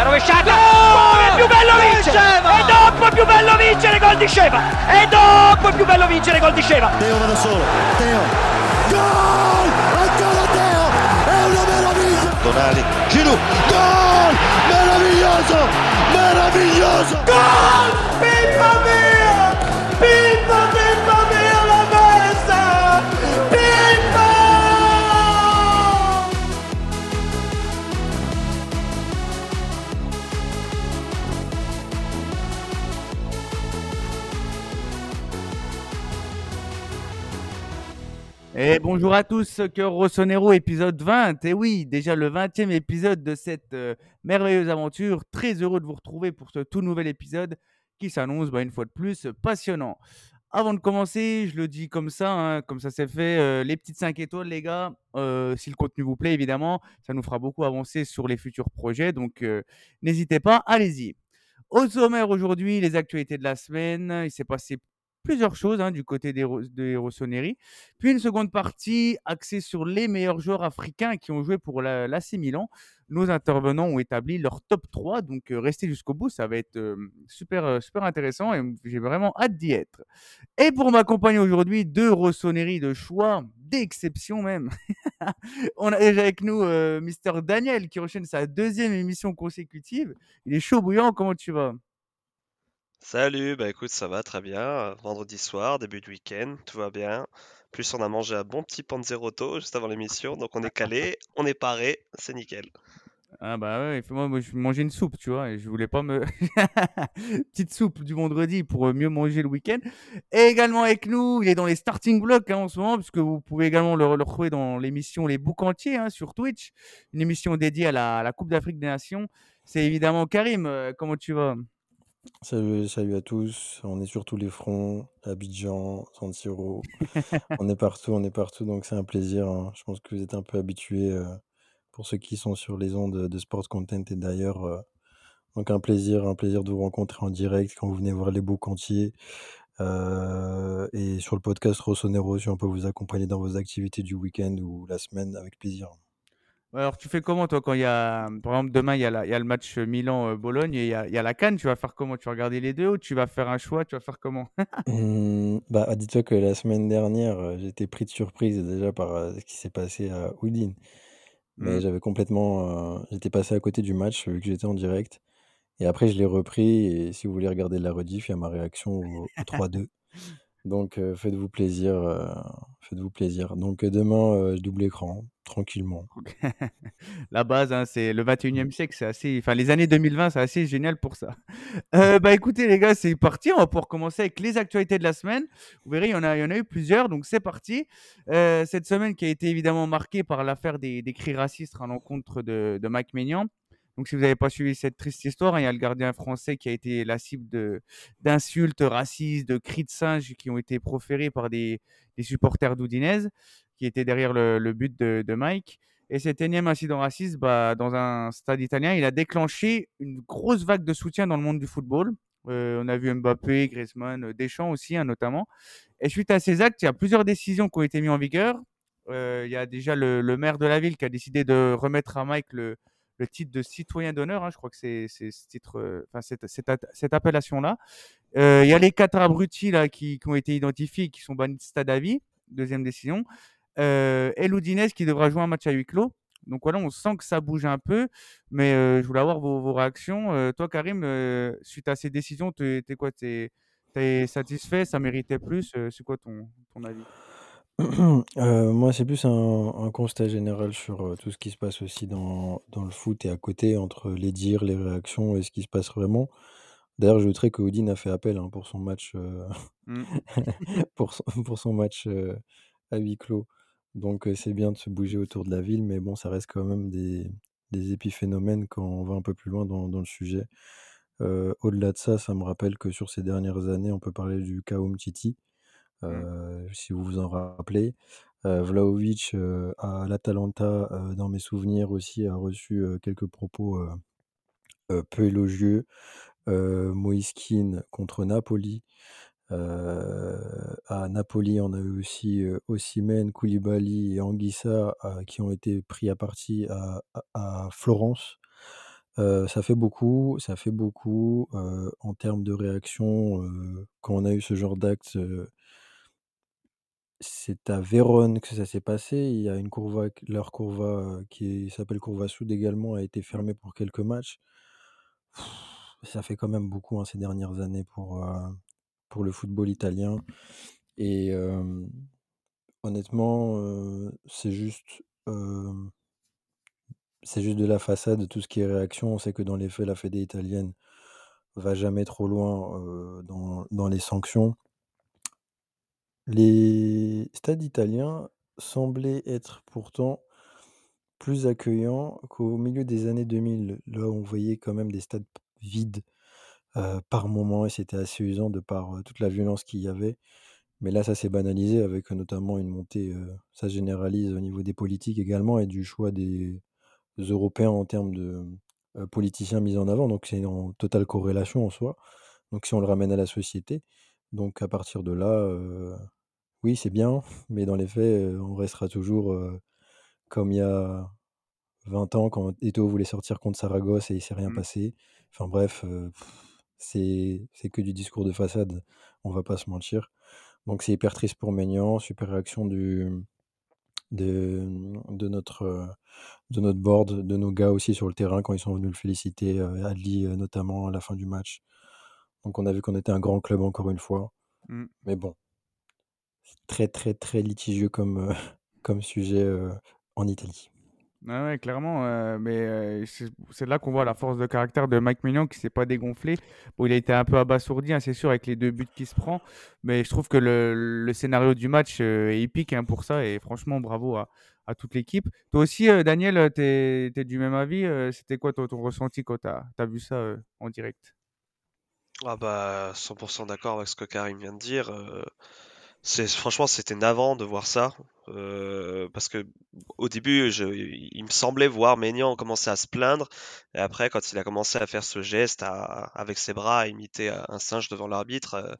La rovesciata! Gol! È più bello vincere! E dopo è più bello vincere gol di Sceva! E dopo è più bello vincere gol di Sceva! Teo va da solo, Teo! Gol! Ancora Teo! È una meraviglia! Tonali, Giroud, gol! Meraviglioso! Meraviglioso! Gol! Pippa mia! Pippa, pippa Et bonjour à tous, Cœur Rossonero, épisode 20. Et oui, déjà le 20e épisode de cette euh, merveilleuse aventure. Très heureux de vous retrouver pour ce tout nouvel épisode qui s'annonce, bah, une fois de plus, passionnant. Avant de commencer, je le dis comme ça, hein, comme ça c'est fait, euh, les petites 5 étoiles, les gars, euh, si le contenu vous plaît, évidemment, ça nous fera beaucoup avancer sur les futurs projets. Donc, n'hésitez pas, allez-y. Au sommaire aujourd'hui, les actualités de la semaine. Il s'est passé plusieurs choses hein, du côté des, des Rossoneri. Puis une seconde partie axée sur les meilleurs joueurs africains qui ont joué pour la- l'AC Milan. Nos intervenants ont établi leur top 3, donc euh, restez jusqu'au bout, ça va être euh, super, euh, super intéressant et j'ai vraiment hâte d'y être. Et pour m'accompagner aujourd'hui, deux Rossoneri de choix, d'exception même. On a déjà avec nous euh, Mister Daniel qui enchaîne sa deuxième émission consécutive. Il est chaud bouillant, comment tu vas? Salut, bah écoute, ça va très bien. Vendredi soir, début de week-end, tout va bien. Plus on a mangé un bon petit panzerotto juste avant l'émission, donc on est calé, on est paré, c'est nickel. Ah bah ouais, moi, je mangeais une soupe, tu vois, et je voulais pas me... Petite soupe du vendredi pour euh, mieux manger le week-end. Et également avec nous, il est dans les starting blocks hein, en ce moment, puisque vous pouvez également le, retrouver dans l'émission Les Boucs Entiers hein, sur Twitch, une émission dédiée à la, à la Coupe d'Afrique des Nations. C'est évidemment Karim, euh, comment tu vas? Salut, salut à tous. On est sur tous les fronts, Abidjan, San Siro. On est partout, on est partout, donc c'est un plaisir. hein. Je pense que vous êtes un peu habitués euh, pour ceux qui sont sur les ondes de Sport Content et d'ailleurs. euh, donc un plaisir, un plaisir de vous rencontrer en direct quand vous venez voir les beaux cantiers. Euh, et sur le podcast Rossonero, si on peut vous accompagner dans vos activités du week-end ou la semaine, avec plaisir. Alors tu fais comment toi quand il y a, par exemple demain il y a, la- il y a le match Milan-Bologne et il y a, il y a la Cannes, tu vas faire comment? Tu vas regarder les deux ou tu vas faire un choix Tu vas faire comment? Hum, bah, dis-toi que la semaine dernière, euh, été pris de surprise déjà par euh, ce qui s'est passé à Udine. Mais Hmm. j'avais complètement, euh, j'étais passé à côté du match vu que j'étais en direct. Et après, je l'ai repris. Et si vous voulez regarder la rediff, il y a ma réaction au, au 3-2. Donc, faites-vous plaisir. faites-vous plaisir. Donc, demain, double écran, tranquillement. La base, hein, c'est le 21e siècle, c'est assez. Enfin, les années 2020, c'est assez génial pour ça. Euh, bah écoutez, les gars, c'est parti. On va pouvoir commencer avec les actualités de la semaine. Vous verrez, il y en a, il y en a eu plusieurs, donc c'est parti. Euh, cette semaine qui a été évidemment marquée par l'affaire des, des cris racistes à l'encontre de, de Mike Maignan. Donc, si vous n'avez pas suivi cette triste histoire, hein, il y a le gardien français qui a été la cible d'insultes racistes, de cris de singe qui ont été proférés par des, des supporters d'Oudinez qui étaient derrière le, le but de, de Mike. Et cet énième incident raciste, bah, dans un stade italien, il a déclenché une grosse vague de soutien dans le monde du football. Euh, on a vu Mbappé, Griezmann, euh, Deschamps aussi, hein, notamment. Et suite à ces actes, il y a plusieurs décisions qui ont été mises en vigueur. Euh, il y a déjà le, le maire de la ville qui a décidé de remettre à Mike le, le titre de citoyen d'honneur. hein. je crois que c'est c'est ce titre, euh, enfin, cette, cette, cette appellation-là. Euh, Il y a les quatre abrutis là, qui, qui ont été identifiés, qui sont bannis de stade à vie. Deuxième décision. Euh, qui devra jouer un match à huis clos. Donc voilà, on sent que ça bouge un peu, mais euh, je voulais avoir vos, vos réactions. Toi, Karim, suite à ces décisions, t'es t'es quoi satisfait? Ça méritait plus? C'est quoi ton, ton avis? Euh, moi, c'est plus un, un constat général sur euh, tout ce qui se passe aussi dans, dans le foot et à côté, entre les dires, les réactions et ce qui se passe vraiment. D'ailleurs, je noterai que Odin a fait appel hein, pour son match, euh, Mm. pour son, pour son match euh, à huis clos. Donc, euh, c'est bien de se bouger autour de la ville, mais bon, ça reste quand même des, des épiphénomènes quand on va un peu plus loin dans, dans le sujet. Euh, au-delà de ça, ça me rappelle que sur ces dernières années, on peut parler du cas Umtiti, Mm. euh, si vous vous en rappelez. Euh, Vlahovic euh, à l'Atalanta, dans mes souvenirs aussi, a reçu quelques propos peu élogieux. Kean contre Napoli. À Napoli, on a eu aussi euh, Osimhen, Koulibaly et Anguissa qui ont été pris à partie à, Florence. Ça fait beaucoup, ça fait beaucoup en termes de réaction. quand on a eu ce genre d'acte, c'est à Vérone que ça s'est passé. Il y a une courva, leur courva euh, qui s'appelle Courva Sud également a été fermée pour quelques matchs. Ça fait quand même beaucoup hein, ces dernières années pour, euh, pour le football italien. Et honnêtement, c'est juste, de la façade, tout ce qui est réaction. On sait que dans les faits, la fédé italienne va jamais trop loin dans les sanctions. Les stades italiens semblaient être pourtant plus accueillants qu'au milieu des années 2000. Là, on voyait quand même des stades vides euh, par moment et c'était assez usant de par euh, toute la violence qu'il y avait. Mais là, ça s'est banalisé avec euh, notamment une montée, ça se généralise au niveau des politiques également et du choix des Européens en termes de politiciens mis en avant. Donc c'est en totale corrélation en soi. Donc si on le ramène à la société, donc à partir de là, oui, c'est bien, mais dans les faits, on restera toujours comme il y a 20 ans quand Eto'o voulait sortir contre Saragosse et il s'est rien Mm. passé. Enfin bref, c'est c'est que du discours de façade, on va pas se mentir. Donc c'est hyper triste pour Maignan, super réaction du, de, de notre, de notre board, de nos gars aussi sur le terrain quand ils sont venus le féliciter, euh, Adli notamment à la fin du match. Donc on a vu qu'on était un grand club encore une fois. Mm. Mais bon, c'est très très très litigieux comme, euh, comme sujet euh, en Italie. Ouais, ouais, clairement, euh, mais c'est là qu'on voit la force de caractère de Mike Maignan qui s'est pas dégonflé. Bon, il a été un peu abasourdi, hein, c'est sûr, avec les deux buts qu'il se prend, mais je trouve que le, le scénario du match est épique hein, pour ça, et franchement, bravo à, à toute l'équipe. Toi aussi, Daniel, tu es, du même avis. C'était quoi ton, ton ressenti quand tu as, vu ça en direct? Ah bah 100% d'accord avec ce que Karim vient de dire. euh, c'est franchement c'était navrant de voir ça euh, parce que au début il me semblait voir Maignan commencer à se plaindre et après quand il a commencé à faire ce geste avec ses bras à imiter un singe devant l'arbitre, euh,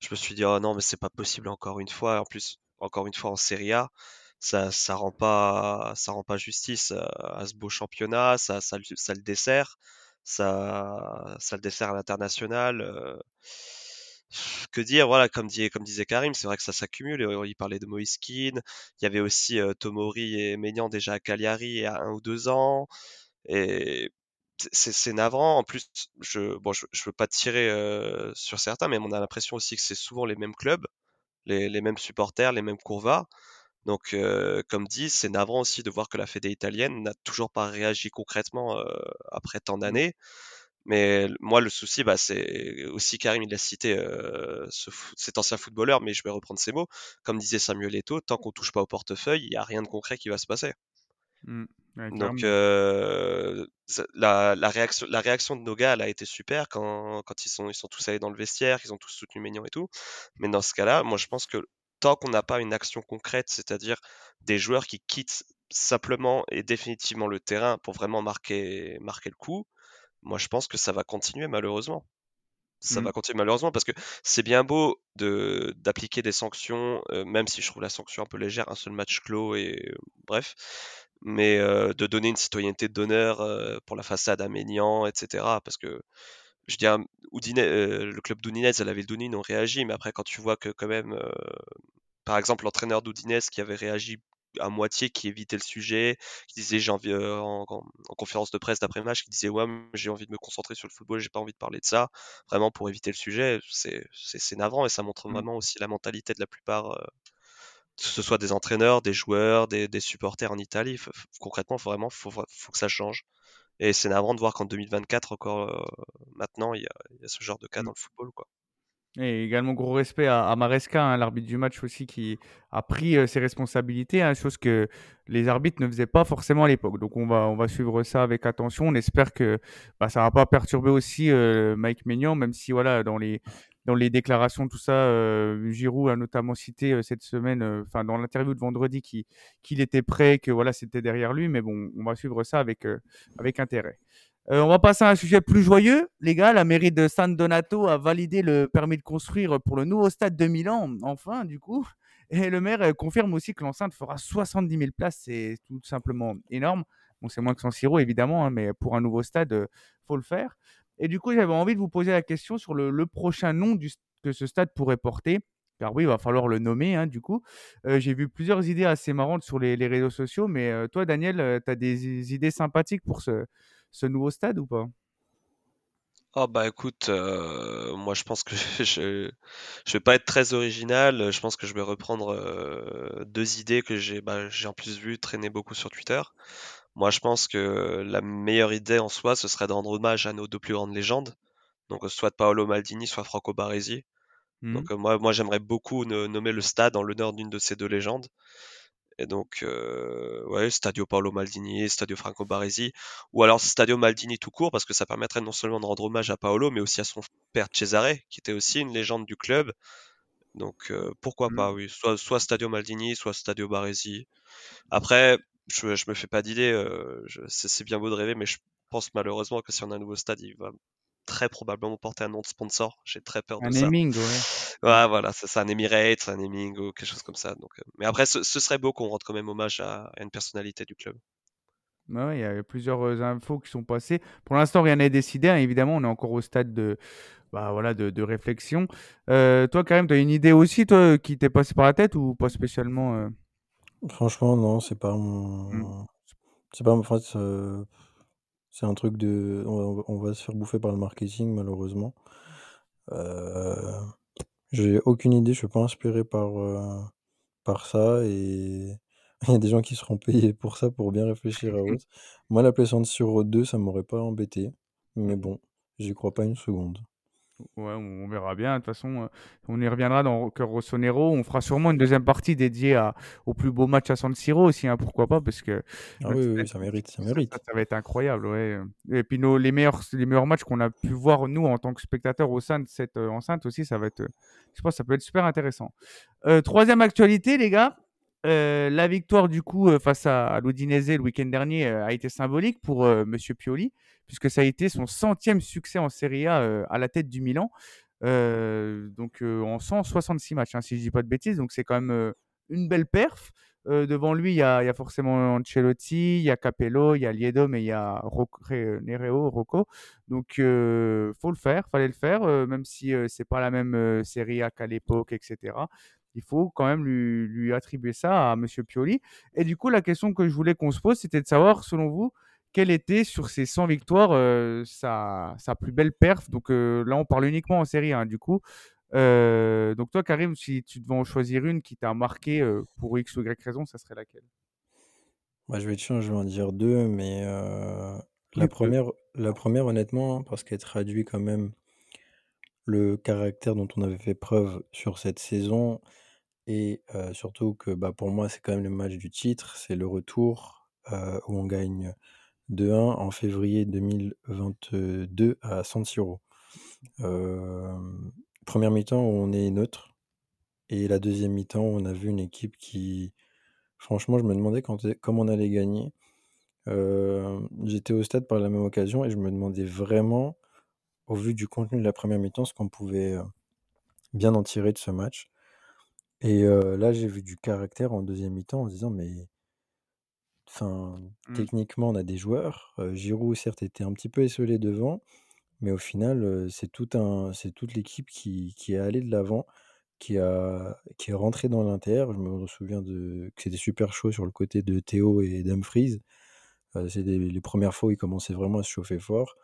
je me suis dit oh non mais c'est pas possible encore une fois. En plus encore une fois en Serie A, ça ça rend pas ça rend pas justice à ce beau championnat, ça ça le dessert ça, ça le dessert à l'international. euh, que dire, voilà, comme, dit, comme disait Karim, c'est vrai que ça s'accumule. Il parlait de Moïse Kean, il y avait aussi euh, Tomori et Maignan déjà à Cagliari il y a un ou deux ans. Et c'est navrant. En plus, je bon, je, veux pas tirer euh, sur certains, mais on a l'impression aussi que c'est souvent les mêmes clubs, les, les mêmes supporters, les mêmes courvas. Donc, euh, comme dit, c'est navrant aussi de voir que la fédé italienne n'a toujours pas réagi concrètement euh, après tant Mm. d'années. Mais moi, le souci, bah, c'est aussi Karim, il a cité euh, ce cet ancien footballeur, mais je vais reprendre ses mots. Comme disait Samuel Eto'o, tant qu'on touche pas au portefeuille, il n'y a rien de concret qui va se passer. Mm. Ouais, Donc, euh, la, la réaction, la réaction de nos gars, elle a été super quand, quand ils sont, ils sont tous allés dans le vestiaire, qu'ils ont tous soutenu Maignan et tout. Mais dans ce cas-là, moi, je pense que tant qu'on n'a pas une action concrète, c'est-à-dire des joueurs qui quittent simplement et définitivement le terrain pour vraiment marquer, marquer le coup, moi, je pense que ça va continuer malheureusement. Ça Mm. va continuer malheureusement parce que c'est bien beau de d'appliquer des sanctions, euh, même si je trouve la sanction un peu légère, un seul match clos et euh, bref, mais euh, de donner une citoyenneté d'honneur pour la façade à Maignan, etc. Parce que je dis, Udine, euh, le club d'Udinese la ville d'Udine ont réagi, mais après quand tu vois que quand même, euh, par exemple, l'entraîneur d'Udinese qui avait réagi à moitié, qui évitait le sujet, qui disait j'ai envie euh, en, en- en conférence de presse d'après-match, qui disait ouais mais j'ai envie de me concentrer sur le football, j'ai pas envie de parler de ça, vraiment pour éviter le sujet, c'est navrant et ça montre Mm. vraiment aussi la mentalité de la plupart, euh, que ce soit des entraîneurs, des joueurs, des, des supporters en Italie. Concrètement, faut vraiment faut, faut que ça change. Et c'est navrant de voir qu'en 2024 encore euh, maintenant il y a, il y a ce genre de cas Mm. dans le football quoi. Et également gros respect à, à Maresca, hein, l'arbitre du match aussi, qui a pris euh, ses responsabilités, hein, chose que les arbitres ne faisaient pas forcément à l'époque. Donc on va, on va suivre ça avec attention. On espère que bah, ça ne va pas perturber aussi euh, Mike Maignan, même si voilà, dans les, dans les déclarations, tout ça, euh, Giroud a notamment cité euh, cette semaine, euh, enfin dans l'interview de vendredi, qu'il était prêt, que voilà, c'était derrière lui. Mais bon, on va suivre ça avec, intérêt. On va passer à un sujet plus joyeux. Les gars, la mairie de San Donato a validé le permis de construire pour le nouveau stade de Milan, enfin, du coup. Et le maire confirme aussi que l'enceinte fera 70 000 places. C'est tout simplement énorme. Bon, c'est moins que San Siro, évidemment, hein, mais pour un nouveau stade, il faut le faire. Et du coup, j'avais envie de vous poser la question sur le, prochain nom que ce stade pourrait porter. Car oui, il va falloir le nommer, hein, du coup. J'ai vu plusieurs idées assez marrantes sur les, réseaux sociaux, mais toi, Daniel, tu as des idées sympathiques pour ce, nouveau stade ou pas? Oh bah écoute, euh, moi je pense que je, je vais pas être très original. Je pense que je vais reprendre euh, deux idées que j'ai bah, j'ai en plus vu traîner beaucoup sur Twitter. Moi je pense que la meilleure idée en soi, ce serait de rendre hommage à nos deux plus grandes légendes. Donc soit Paolo Maldini, soit Franco Baresi. mmh. Donc euh, moi, moi j'aimerais beaucoup nommer le stade en l'honneur d'une de ces deux légendes. Et donc, euh, ouais, Stadio Paolo Maldini, Stadio Franco Baresi, ou alors Stadio Maldini tout court, parce que ça permettrait non seulement de rendre hommage à Paolo, mais aussi à son père Cesare, qui était aussi une légende du club. Donc, euh, pourquoi Mmh. pas, oui. Soit, soit Stadio Maldini, soit Stadio Baresi. Après, je, je me fais pas d'idée, euh, c'est bien beau de rêver, mais je pense malheureusement que si on a un nouveau stade, il va très probablement porter un nom de sponsor. J'ai très peur de Un ça. naming, ouais. Ouais, voilà, c'est ça, un Emirates, un naming ou quelque chose comme ça. Donc, euh, mais après, ce, ce serait beau qu'on rende quand même hommage à, à une personnalité du club. Bah ouais, il y a plusieurs euh, infos qui sont passées. Pour l'instant, rien n'est décidé. hein, évidemment, on est encore au stade de, bah, voilà, de, de réflexion. Euh, toi, Karim, tu as une idée aussi, toi, qui t'est passée par la tête ou pas spécialement Franchement, non, c'est pas Mmh. mon. C'est pas. En fait, euh, c'est un truc de. On va, on va se faire bouffer par le marketing, malheureusement. J'ai aucune idée, je suis pas inspiré par, par ça et il y a des gens qui seront payés pour ça, pour bien réfléchir à autre. Moi, la PlayStation sur 2, ça m'aurait pas embêté, mais bon, j'y crois pas une seconde. Ouais, on verra bien. De toute façon, euh, on y reviendra dans Rocker Rossonero. On fera sûrement une deuxième partie dédiée à, au plus beau match à San Siro aussi, hein, pourquoi pas, parce que Ah oui, ça mérite, ça mérite. ça- ça va être incroyable. Ouais. Et puis nos, les, meilleurs, les meilleurs matchs qu'on a pu voir, nous, en tant que spectateurs au sein de cette euh, enceinte aussi, ça va être, euh, je pense que ça peut être super intéressant. Euh, troisième actualité, les gars. Euh, la victoire du coup face à, à l'Udinese le week-end dernier a été symbolique pour Monsieur Pioli, puisque ça a été son centième succès en Serie A à la tête du Milan. Donc en 166 matchs, hein, si je dis pas de bêtises. Donc c'est quand même une belle perf. Devant lui, il y, a, forcément Ancelotti, il y a Capello, il y a Liedo, mais il y a Nereo, Rocco. Donc euh, faut le faire, fallait le faire, même si c'est pas la même Serie A qu'à l'époque, etc. Il faut quand même lui, lui attribuer ça à Monsieur Pioli. Et du coup, la question que je voulais qu'on se pose, c'était de savoir, selon vous, quelle était sur ces 100 victoires euh, sa, sa plus belle perf? Donc euh, là, on parle uniquement en série 1 du coup. Euh, donc toi, Karim, si tu devais en choisir une qui t'a marqué pour X ou Y raison, ça serait laquelle? Moi, je vais te changer, je vais en dire deux, mais la, première, la première, honnêtement, hein, parce qu'elle traduit quand même le caractère dont on avait fait preuve sur cette saison, et surtout que bah, pour moi, c'est quand même le match du titre, c'est le retour où on gagne 2-1 en février 2022 à San Siro. Première mi-temps on est neutre, et la deuxième mi-temps on a vu une équipe qui, franchement, je me demandais comment on allait gagner. J'étais au stade par la même occasion et je me demandais vraiment, au vu du contenu de la première mi-temps, ce qu'on pouvait euh, bien en tirer de ce match. Et euh, là, j'ai vu du caractère en deuxième mi-temps en se disant, mais enfin, Mm. techniquement, on a des joueurs. Euh, Giroud, certes, était un petit peu esselé devant, mais au final, euh, c'est tout un, c'est toute l'équipe qui, qui est allée de l'avant, qui a, qui est rentrée dans l'Inter. Je me souviens de, que c'était super chaud sur le côté de Théo et Dumfries. Euh, c'est des- les premières fois où ils commençaient vraiment à se chauffer fort.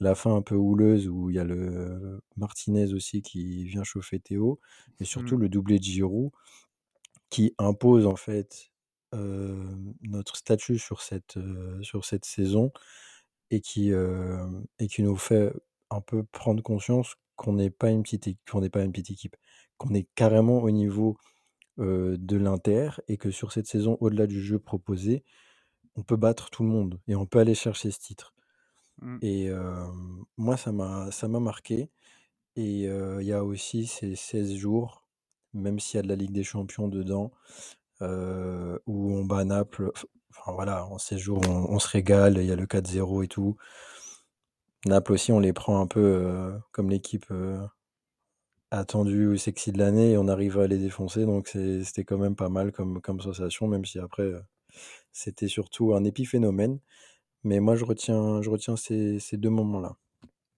La fin un peu houleuse où il y a le Martinez aussi qui vient chauffer Théo. Et surtout Mm. le doublé de Giroud qui impose en fait notre statut sur cette, sur cette saison et qui, et qui nous fait un peu prendre conscience qu'on n'est pas une petite é- qu'on n'est pas une petite équipe, qu'on est carrément au niveau de l'Inter et que sur cette saison, au-delà du jeu proposé, on peut battre tout le monde et on peut aller chercher ce titre. Mm. Et moi, ça m'a ça m'a marqué. Et il y a aussi ces 16 jours, même s'il y a de la Ligue des Champions dedans, où on bat Naples. Enfin voilà, en 16 jours, on, on se régale, il y a le 4-0 et tout. Naples aussi, on les prend un peu euh, comme l'équipe euh, attendue ou sexy de l'année et on arrive à les défoncer. Donc c'était quand même pas mal comme, comme sensation, même si après, euh, c'était surtout un épiphénomène. Mais moi, je retiens, je retiens ces deux moments-là.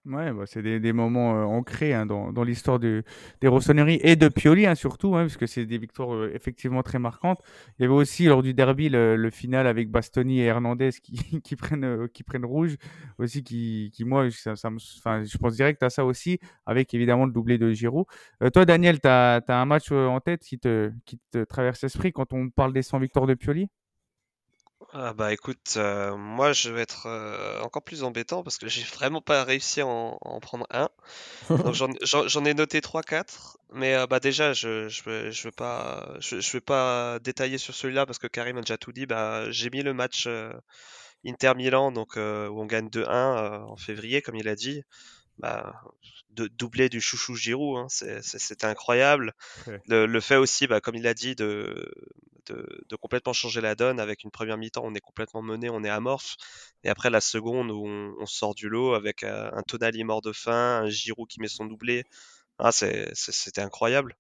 Ouais, bah, c'est des, moments ancrés hein, dans, l'histoire des Rossoneri et de Pioli, hein, surtout, hein, parce que c'est des victoires effectivement très marquantes. Il y avait aussi lors du derby le, final avec Bastoni et Hernandez qui, prennent, rouge, aussi qui, moi, je pense direct à ça aussi, avec évidemment le doublé de Giroud. Toi, Daniel, tu as, un match en tête qui te, qui te traverse l'esprit quand on parle des 100 victoires de Pioli? Ah bah écoute, euh, moi je vais être euh, encore plus embêtant parce que j'ai vraiment pas réussi à en, à en prendre un. Donc j'en j'en- j'en ai noté trois quatre mais euh, bah déjà je, je, veux, je veux pas je, je vais pas détailler sur celui-là parce que Karim a déjà tout dit. Bah j'ai mis le match euh, Inter Milan donc euh, où on gagne 2-1 euh, en février comme il a dit. Bah de, doublé du chouchou Giroud, hein, c'est- incroyable. Ouais. Le, le fait aussi, bah, comme il a dit, de, de, de complètement changer la donne avec une première mi-temps, on est complètement mené, on est amorphe. Et après la seconde où on, on sort du lot avec euh, un Tonali mort de faim, un Giroud qui met son doublé. Ah, c'était incroyable.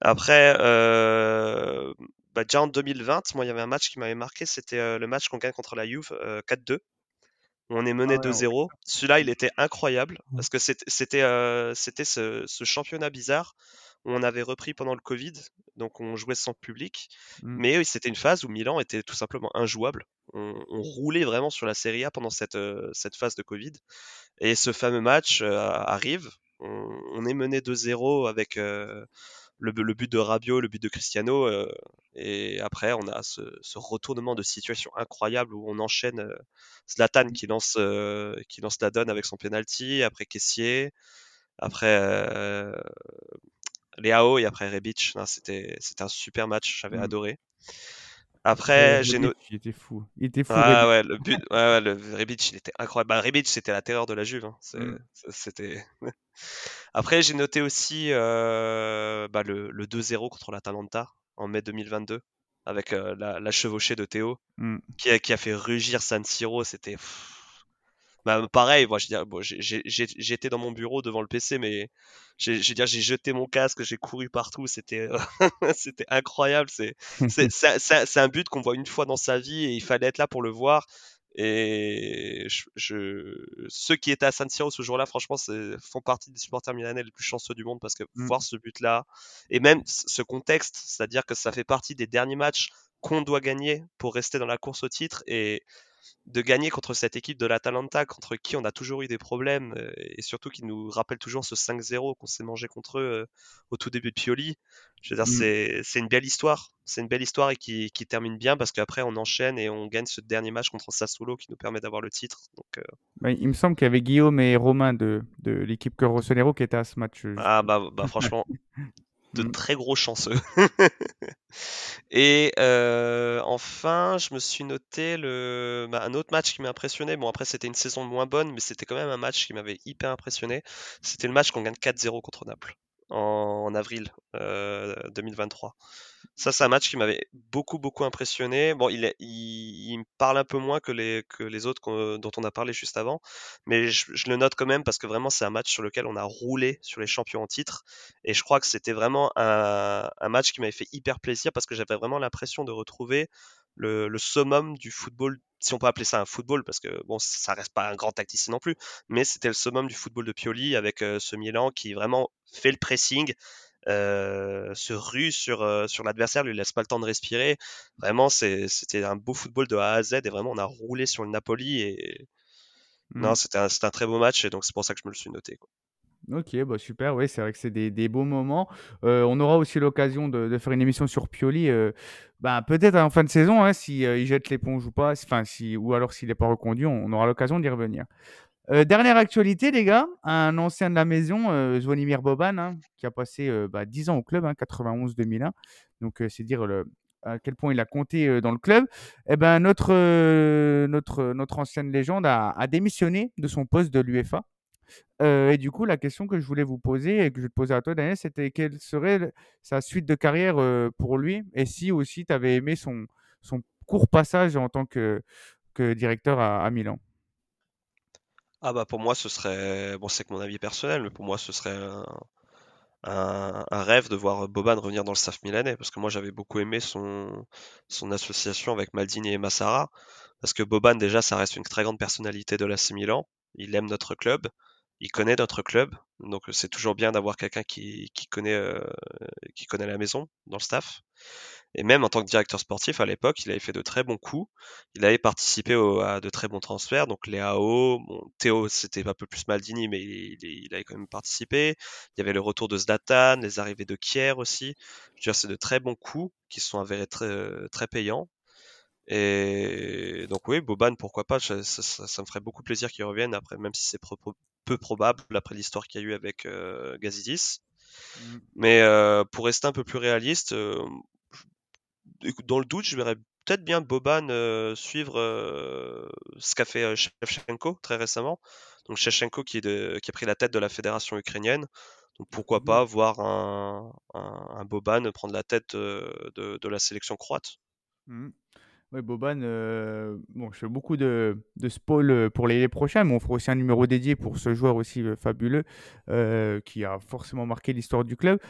Après, euh, bah, déjà en 2020, moi il y avait un match qui m'avait marqué, c'était euh, le match qu'on gagne contre la Juve euh, 4-2 où on est mené Ah ouais, 2-0. Celui-là, il était incroyable Mmh. parce que c'était euh, ce, ce championnat bizarre où on avait repris pendant le Covid, donc on jouait sans public. Mm. Mais c'était une phase où Milan était tout simplement injouable. On, on roulait vraiment sur la Serie A pendant cette, euh, cette phase de Covid. Et ce fameux match euh, arrive. On, on est mené 2-0 avec le, le but de Rabiot, le but de Cristiano. euh, et après, on a ce, ce retournement de situation incroyable où on enchaîne euh, Zlatan qui lance, euh, qui lance la donne avec son penalty, après Kessier, après euh, Leao et après Rebic. C'était un super match, j'avais Mm. adoré. Après, j'ai no- Rebic, il était fou. Il était fou, ah ouais, le but, ouais, ouais, le Rebic, il était incroyable. Bah, Rebic, c'était la terreur de la Juve. hein. Mm. C'était. Après, j'ai noté aussi euh, bah, le, le 2-0 contre l'Atalanta en mai 2022 avec euh, la, la chevauchée de Théo Mm. qui a, qui a fait rugir San Siro. C'était. Bah, pareil. Moi, j'étais dans mon bureau devant le PC, mais j'ai jeté mon casque, j'ai couru partout. C'était c'était incroyable. C'est un- but qu'on voit une fois dans sa vie et il fallait être là pour le voir. Et je, je- ceux qui étaient à San Siro ce jour-là, franchement, font partie des supporters milanais les plus chanceux du monde parce que Mm. voir ce but-là, et même ce contexte, c'est-à-dire que ça fait partie des derniers matchs qu'on doit gagner pour rester dans la course au titre et de gagner contre cette équipe de l'Atalanta, contre qui on a toujours eu des problèmes, euh, et surtout qui nous rappelle toujours ce 5-0 qu'on s'est mangé contre eux euh, au tout début de Pioli. Je veux dire, Mm. c'est une belle histoire. C'est une belle histoire et qui, qui termine bien parce qu'après on enchaîne et on gagne ce dernier match contre Sassuolo qui nous permet d'avoir le titre. Donc, euh, Bah, il me semble qu'il y avait Guillaume et Romain de, de l'équipe Rossonero qui étaient à ce match. ah bah, bah franchement, de Mm. très gros chanceux. Et euh, enfin, je me suis noté le, bah, un autre match qui m'a impressionné. Bon, après, c'était une saison moins bonne, mais c'était quand même un match qui m'avait hyper impressionné. C'était le match qu'on gagne 4-0 contre Naples en, avril euh, 2023. Ça, c'est un match qui m'avait beaucoup, beaucoup impressionné. Bon, il, me parle un peu moins que les, autres dont on a parlé juste avant, mais je, je le note quand même parce que vraiment, c'est un match sur lequel on a roulé sur les champions en titre. Et je crois que c'était vraiment un, un match qui m'avait fait hyper plaisir parce que j'avais vraiment l'impression de retrouver le, le summum du football, si on peut appeler ça un football, parce que bon, ça reste pas un grand tacticien non plus, mais c'était le summum du football de Pioli avec euh, ce Milan qui vraiment fait le pressing, euh, se rue sur, euh, sur l'adversaire, lui laisse pas le temps de respirer. Vraiment, c'était un beau football de A à Z et vraiment on a roulé sur le Napoli et Mm. non, c'était un, un très beau match et donc c'est pour ça que je me le suis noté. quoi. Ok, bah super, oui, c'est vrai que c'est des, beaux moments. Euh, on aura aussi l'occasion de, faire une émission sur Pioli, euh, bah, peut-être en fin de saison, hein, si euh, jette l'éponge ou pas, enfin, si, ou alors s'il n'est pas reconduit, on, aura l'occasion d'y revenir. Dernière actualité, les gars, un ancien de la maison, euh, Zvonimir Boban, hein, qui a passé euh, bah, 10 ans au club, hein, 91-2001. Donc, euh, c'est dire à quel point il a compté dans le club. Eh ben, notre ancienne légende a, a démissionné de son poste de l'UEFA. Euh, et du coup, la question que je voulais vous poser et que je vais te poser à toi, Daniel, c'était quelle serait sa suite de carrière euh, pour lui? Et si aussi tu avais aimé son, son court passage en tant que, que directeur à, Milan? Ah bah pour moi ce serait, bon c'est que mon avis personnel, mais pour moi ce serait un rêve de voir Boban revenir dans le staff milanais, parce que moi j'avais beaucoup aimé son, son association avec Maldini et Massara, parce que Boban déjà ça reste une très grande personnalité de l'AC Milan, il aime notre club, il connaît notre club, donc c'est toujours bien d'avoir quelqu'un qui, qui connaît euh, qui connaît la maison dans le staff. Et même en tant que directeur sportif, à l'époque, il avait fait de très bons coups. Il avait participé au- à de très bons transferts. Donc les AO, bon, Théo, c'était un peu plus Maldini, mais il, il- il avait quand même participé. Il y avait le retour de Zlatan, les arrivées de Kier aussi. Je veux dire, c'est de très bons coups qui se sont avérés très, très payants. Et donc oui, Boban, pourquoi pas, ça, ça- ça- me ferait beaucoup plaisir qu'il revienne après, même si c'est pro- pro- peu probable après l'histoire qu'il y a eu avec euh, Gazidis. Mm. Mais euh, pour rester un peu plus réaliste, euh, dans le doute, je verrais peut-être bien Boban euh, suivre euh, ce qu'a fait euh, Shevchenko très récemment. Donc Shevchenko qui, est de- qui a pris la tête de la fédération ukrainienne. Donc pourquoi Mhm. pas voir un, un, un Boban prendre la tête de, de la sélection croate. Mhm. Ouais, Boban, euh, bon, je fais beaucoup de, de spoil euh, pour les, prochains, mais on fera aussi un numéro dédié pour ce joueur aussi euh, fabuleux qui a forcément marqué l'histoire du club.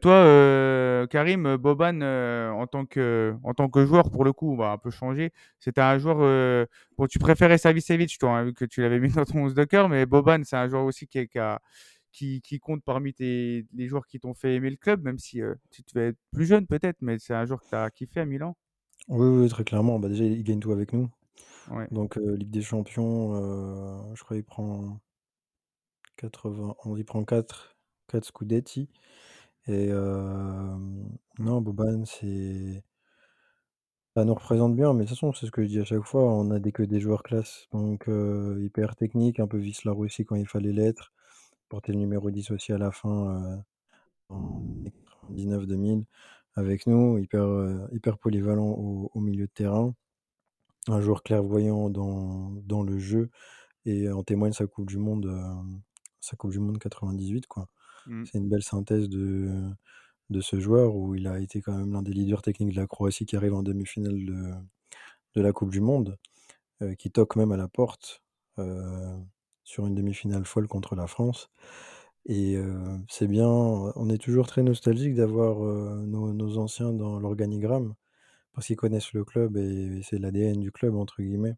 Toi, Karim, Boban, en tant que, en tant que joueur, pour le coup, on va un peu changer. C'était un joueur, bon, tu préférais Savicevic, toi, hein, vu que tu l'avais mis dans ton 11 de cœur, mais Boban, c'est un joueur aussi qui, a- qui, qui compte parmi tes, les joueurs qui t'ont fait aimer le club, même si tu devais être plus jeune peut-être, mais c'est un joueur que tu as kiffé à Milan. Oui, oui, très clairement. Bah, déjà, il gagne tout avec nous. Ouais. Donc, euh, Ligue des Champions, euh, je crois qu'il prend 80, on y prend 4, 4 Scudetti. Et non, Boban, c'est. Ça nous représente bien, mais de toute façon, c'est ce que je dis à chaque fois, on a des, que des joueurs classe. Donc, euh, hyper technique, un peu vice la Russie quand il fallait l'être. Porter le numéro 10 aussi à la fin, en 99-2000, avec nous, hyper, euh, hyper polyvalent au, au milieu de terrain. Un joueur clairvoyant dans, dans le jeu, et en témoigne sa Coupe du Monde, euh, sa Coupe du Monde 98, quoi. Mm. C'est une belle synthèse de, de ce joueur où il a été quand même l'un des leaders techniques de la Croatie qui arrive en demi-finale de, de la Coupe du Monde, euh, qui toque même à la porte euh, sur une demi-finale folle contre la France. Et c'est bien, on est toujours très nostalgique d'avoir nos, anciens dans l'organigramme parce qu'ils connaissent le club et c'est l'ADN du club, entre guillemets.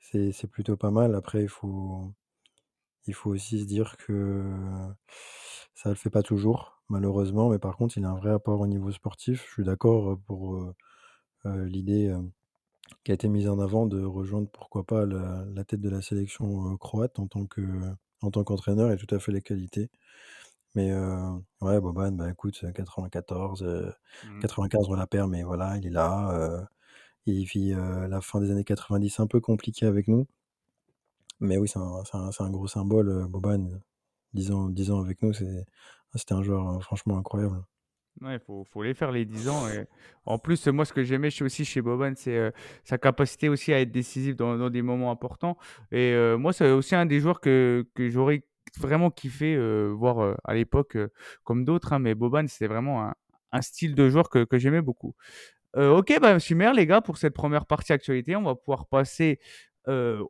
C'est c'est plutôt pas mal. Après, il faut, il faut aussi se dire que ça le fait pas toujours, malheureusement, mais par contre, il a un vrai apport au niveau sportif. Je suis d'accord pour l'idée qui a été mise en avant de rejoindre, pourquoi pas, la, tête de la sélection croate en tant que, en tant qu'entraîneur et tout à fait les qualités. Mais euh, ouais, Boban, bah écoute, 94, euh, Mm. 95, on la perd, mais voilà, il est là. euh, il vit euh, la fin des années 90 un peu compliqué avec nous. Mais oui, c'est un, c'est un- c'est un gros symbole, euh, Boban. 10 ans, 10 ans avec nous, c'est, c'était un joueur euh, franchement incroyable. Ouais, faut, faut les faire les 10 ans. Et en plus, moi, ce que j'aimais aussi chez Boban, c'est euh, sa capacité aussi à être décisif dans, des moments importants. Et euh, moi, c'est aussi un des joueurs que, que j'aurais vraiment kiffé euh, voir à l'époque, comme d'autres. hein, mais Boban, c'était vraiment un, un style de joueur que, que j'aimais beaucoup. Euh, ok, bah, super, les gars, pour cette première partie actualité. On va pouvoir passer euh,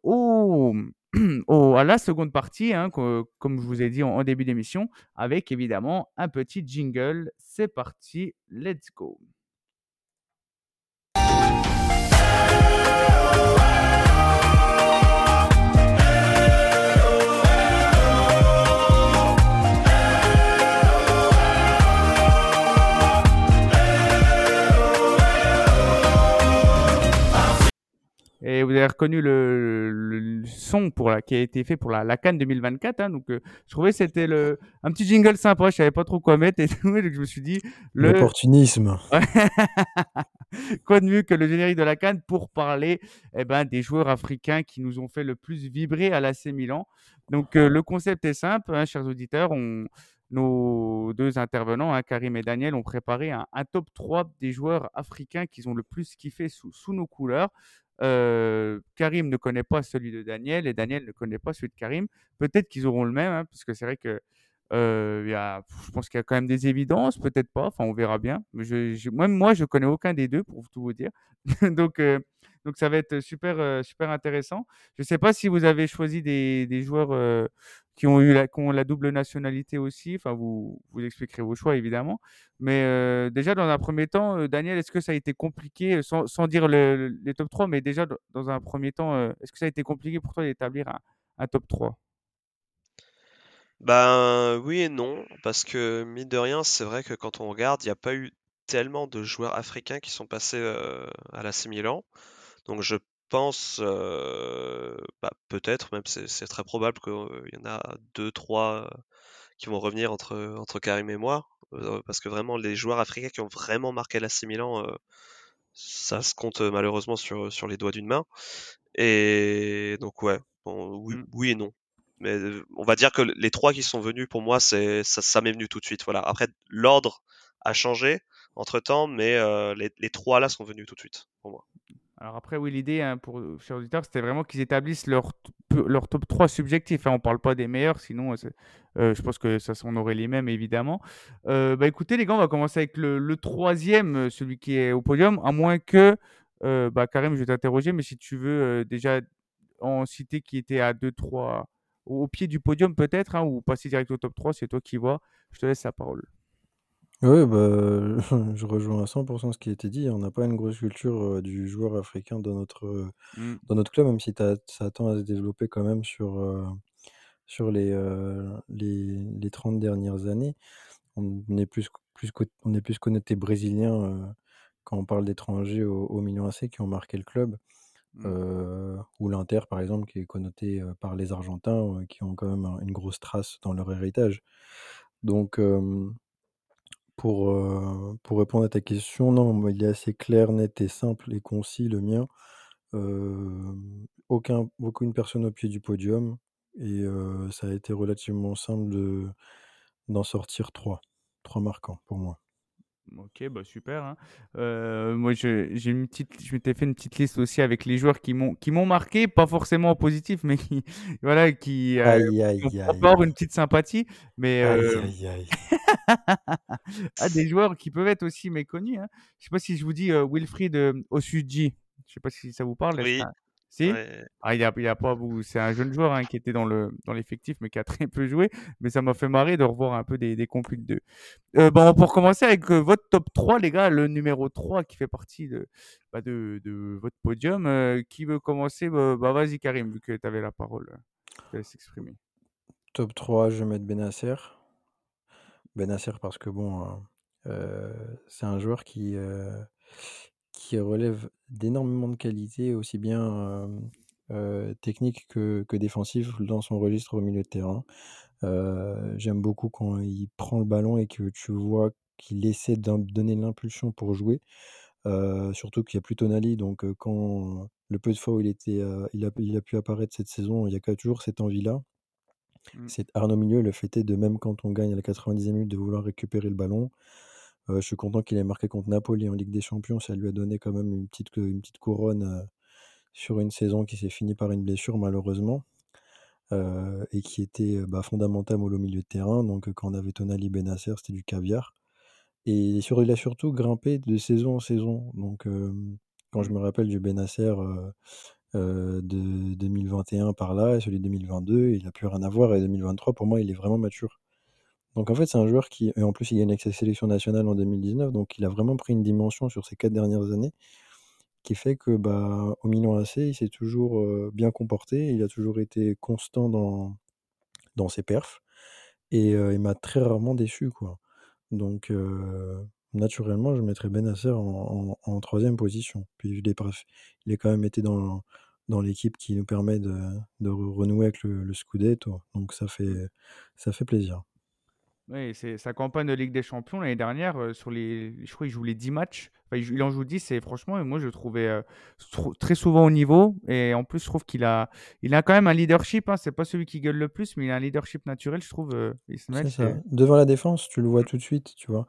au, à la seconde partie, hein, co- comme je vous ai dit en, en début d'émission, avec évidemment un petit jingle. C'est parti, let's go. Et vous avez reconnu le, son pour la, qui a été fait pour la, la Cannes 2024. hein, donc, euh, je trouvais que c'était le, un petit jingle sympa. Je savais pas trop quoi mettre. Et tout, donc je me suis dit, le, L'opportunisme. quoi de mieux que le générique de la Cannes pour parler eh ben, des joueurs africains qui nous ont fait le plus vibrer à l'AC Milan. Donc, euh, le concept est simple, hein, chers auditeurs. On, nos deux intervenants, hein, Karim et Daniel, ont préparé un, un top 3 des joueurs africains qu'ils ont le plus kiffé sous, sous nos couleurs. Karim ne connaît pas celui de Daniel et Daniel ne connaît pas celui de Karim. Peut-être qu'ils auront le même, hein, parce que c'est vrai que il y a, je pense qu'il y a quand même des évidences, peut-être pas. Enfin, on verra bien. Mais je, je- même moi, je connais aucun des deux, pour tout vous dire. donc, euh, donc, ça va être super, euh, super intéressant. Je ne sais pas si vous avez choisi des, des joueurs euh, qui ont eu la, qui ont la double nationalité aussi. Enfin, vous, vous expliquerez vos choix évidemment. Mais euh, déjà, dans un premier temps, euh, Daniel, est-ce que ça a été compliqué, sans, sans dire le- le- les top 3, mais déjà dans- un premier temps, euh, est-ce que ça a été compliqué pour toi d'établir un, un top 3? Ben oui et non, parce que mine de rien, c'est vrai que quand on regarde, il n'y a pas eu tellement de joueurs africains qui sont passés euh, à l'AC Milan. Donc je pense, euh, bah, peut-être, même c'est c'est très probable qu'il y en a deux, trois euh, qui vont revenir entre, entre Karim et moi. euh, parce que vraiment, les joueurs africains qui ont vraiment marqué l'AC Milan, euh, ça se compte euh, malheureusement sur, sur les doigts d'une main. Et donc ouais, bon, oui, Mm. oui et non. Mais on va dire que les trois qui sont venus pour moi, c'est ça, m'est venu tout de suite. Voilà. Après, l'ordre a changé entre temps, mais les, trois là sont venus tout de suite pour moi. Alors après, oui, l'idée hein, pour euh, chers auditeurs, c'était vraiment qu'ils établissent leur, leur top 3 subjectifs. hein. On ne parle pas des meilleurs, sinon je pense que ça, on aurait les mêmes, évidemment. Bah, écoutez, les gars, on va commencer avec le, le troisième, celui qui est au podium, à moins que, bah, Karim, je vais t'interroger, mais si tu veux déjà en citer qui était à 2-3, au, pied du podium peut-être, hein, ou passer direct au top 3, c'est toi qui vois. Je te laisse la parole. Oui, bah, je rejoins à 100% ce qui a été dit. On n'a pas une grosse culture euh, du joueur africain dans notre, euh, Mm. dans notre club, même si ça tend à se développer quand même sur, euh, sur les, les, les 30 dernières années. On est plus, plus, on est plus connecté brésilien quand on parle d'étrangers au, au Milan AC qui ont marqué le club. Mm. euh, ou l'Inter, par exemple, qui est connoté par les Argentins, qui ont quand même un- une grosse trace dans leur héritage. Donc, pour, pour répondre à ta question, non, il est assez clair, net et simple et concis, le mien. Aucun, aucune personne au pied du podium. Et ça a été relativement simple de, d'en sortir trois. Trois marquants pour moi. Ok, bah super. hein. Euh, moi, je, j'ai une petite, je m'étais fait une petite liste aussi avec les joueurs qui m'ont, qui m'ont marqué, pas forcément en positif, mais qui, voilà, qui, euh, Aïe, qui aïe, ont aïe. encore une petite sympathie. Mais Aïe, euh, aïe, aïe. ah, des joueurs qui peuvent être aussi méconnus. Hein. Je sais pas si je vous dis euh, Wilfried euh, Osuji. Je sais pas si ça vous parle. Oui, Si? Ouais. ah, il y a, il y a pas. C'est un jeune joueur hein, qui était dans le dans l'effectif, mais qui a très peu joué. Mais ça m'a fait marrer de revoir un peu des, des computes de. Euh, bon, pour commencer avec euh, votre top 3, les gars, le numéro 3 qui fait partie de, bah, de, de votre podium. euh, qui veut commencer? Bah, bah, vas-y, Karim, vu que tu avais la parole. Je te laisse exprimer. Top 3, je vais mettre Benasser. Benasser parce que bon, euh, c'est un joueur qui, euh, qui relève d'énormément de qualités, aussi bien euh, euh, techniques que, que défensives dans son registre au milieu de terrain. J'aime beaucoup quand il prend le ballon et que tu vois qu'il essaie de donner l'impulsion pour jouer. Surtout qu'il n'y a plus Tonali, donc quand le peu de fois où il, était, il, a, il a pu apparaître cette saison, il y a toujours cette envie-là. Mm. C'est Arnaud Milieu le fêtait de même quand on gagne à la 90e minute de vouloir récupérer le ballon. Je suis content qu'il ait marqué contre Napoli en Ligue des Champions. Ça lui a donné quand même une petite, couronne euh, sur une saison qui s'est finie par une blessure malheureusement euh, et qui était bah, au milieu de terrain. Donc quand on avait Tonali Benasser, c'était du caviar. Et sur, il a surtout grimpé de saison en saison. Donc quand je me rappelle du Benasser euh, de 2021 par là, et celui de 2022, il n'a plus rien à voir. Et 2023, pour moi, il est vraiment mature. Donc en fait, c'est un joueur qui, et en plus, il gagne avec sa sélection nationale en 2019, donc il a vraiment pris une dimension sur ces quatre dernières années qui fait que bah, au Milan AC, il s'est toujours euh, bien comporté, il a toujours été constant dans, dans ses perfs, et euh, il m'a très rarement déçu, quoi. Donc euh, naturellement, je mettrais Benasser en, en, troisième position. Puis pas fait- il a quand même été dans, dans l'équipe qui nous permet de, de re- renouer avec le, le Scudetto, donc ça fait, ça fait plaisir. Oui, c'est sa campagne de Ligue des Champions l'année dernière, euh, sur les, je crois qu'il joue les 10 matchs. Enfin, il, en joue 10 et franchement, moi je le trouvais euh, très souvent au niveau. Et en plus, je trouve qu'il a, il a quand même un leadership. Hein, c'est pas celui qui gueule le plus, mais il a un leadership naturel, je trouve. euh, Ismaël, C'est ça. c'est- Devant la défense, tu le vois tout de suite, tu vois.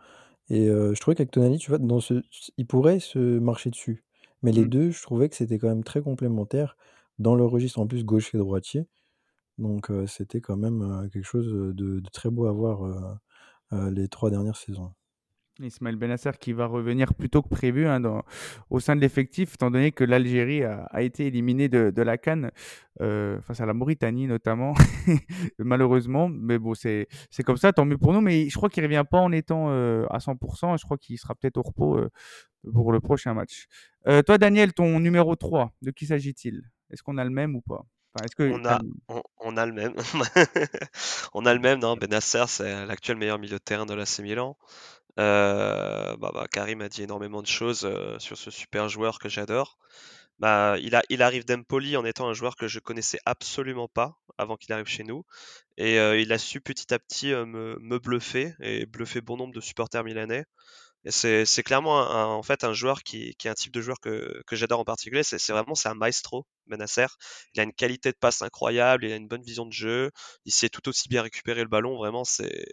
Et euh, je trouvais qu'avec Tonali, tu vois, dans ce, il pourrait se marcher dessus. Mais les Mm. deux, je trouvais que c'était quand même très complémentaire dans le registre, en plus gaucher et droitier. Donc c'était quand même quelque chose de, très beau à voir les trois dernières saisons. Ismaël Benasser qui va revenir plus tôt que prévu hein, dans, au sein de l'effectif, étant donné que l'Algérie a, été éliminée de, la Cannes euh, face à la Mauritanie notamment, malheureusement. Mais bon, c'est comme ça, tant mieux pour nous. Mais je crois qu'il ne revient pas en étant à 100%. Je crois qu'il sera peut-être au repos pour le prochain match. Toi, Daniel, ton numéro 3, de qui s'agit-il? Est-ce qu'on a le même ou pas? Enfin, est-ce que on, a, on, on, a le même. on a le même, non? Benasser, c'est l'actuel meilleur milieu de terrain de l'AC Milan. Euh, bah, bah, Karim a dit énormément de choses euh, sur ce super joueur que j'adore. Bah, il, a, il arrive d'Empoli en étant un joueur que je connaissais absolument pas avant qu'il arrive chez nous. Et euh, il a su petit à petit me, me, bluffer et bluffer bon nombre de supporters milanais. C'est, clairement un, joueur qui, est un type de joueur que, j'adore en particulier. C'est, vraiment un maestro, Benasser. Il a une qualité de passe incroyable, il a une bonne vision de jeu. Il sait tout aussi bien récupérer le ballon. Vraiment, c'est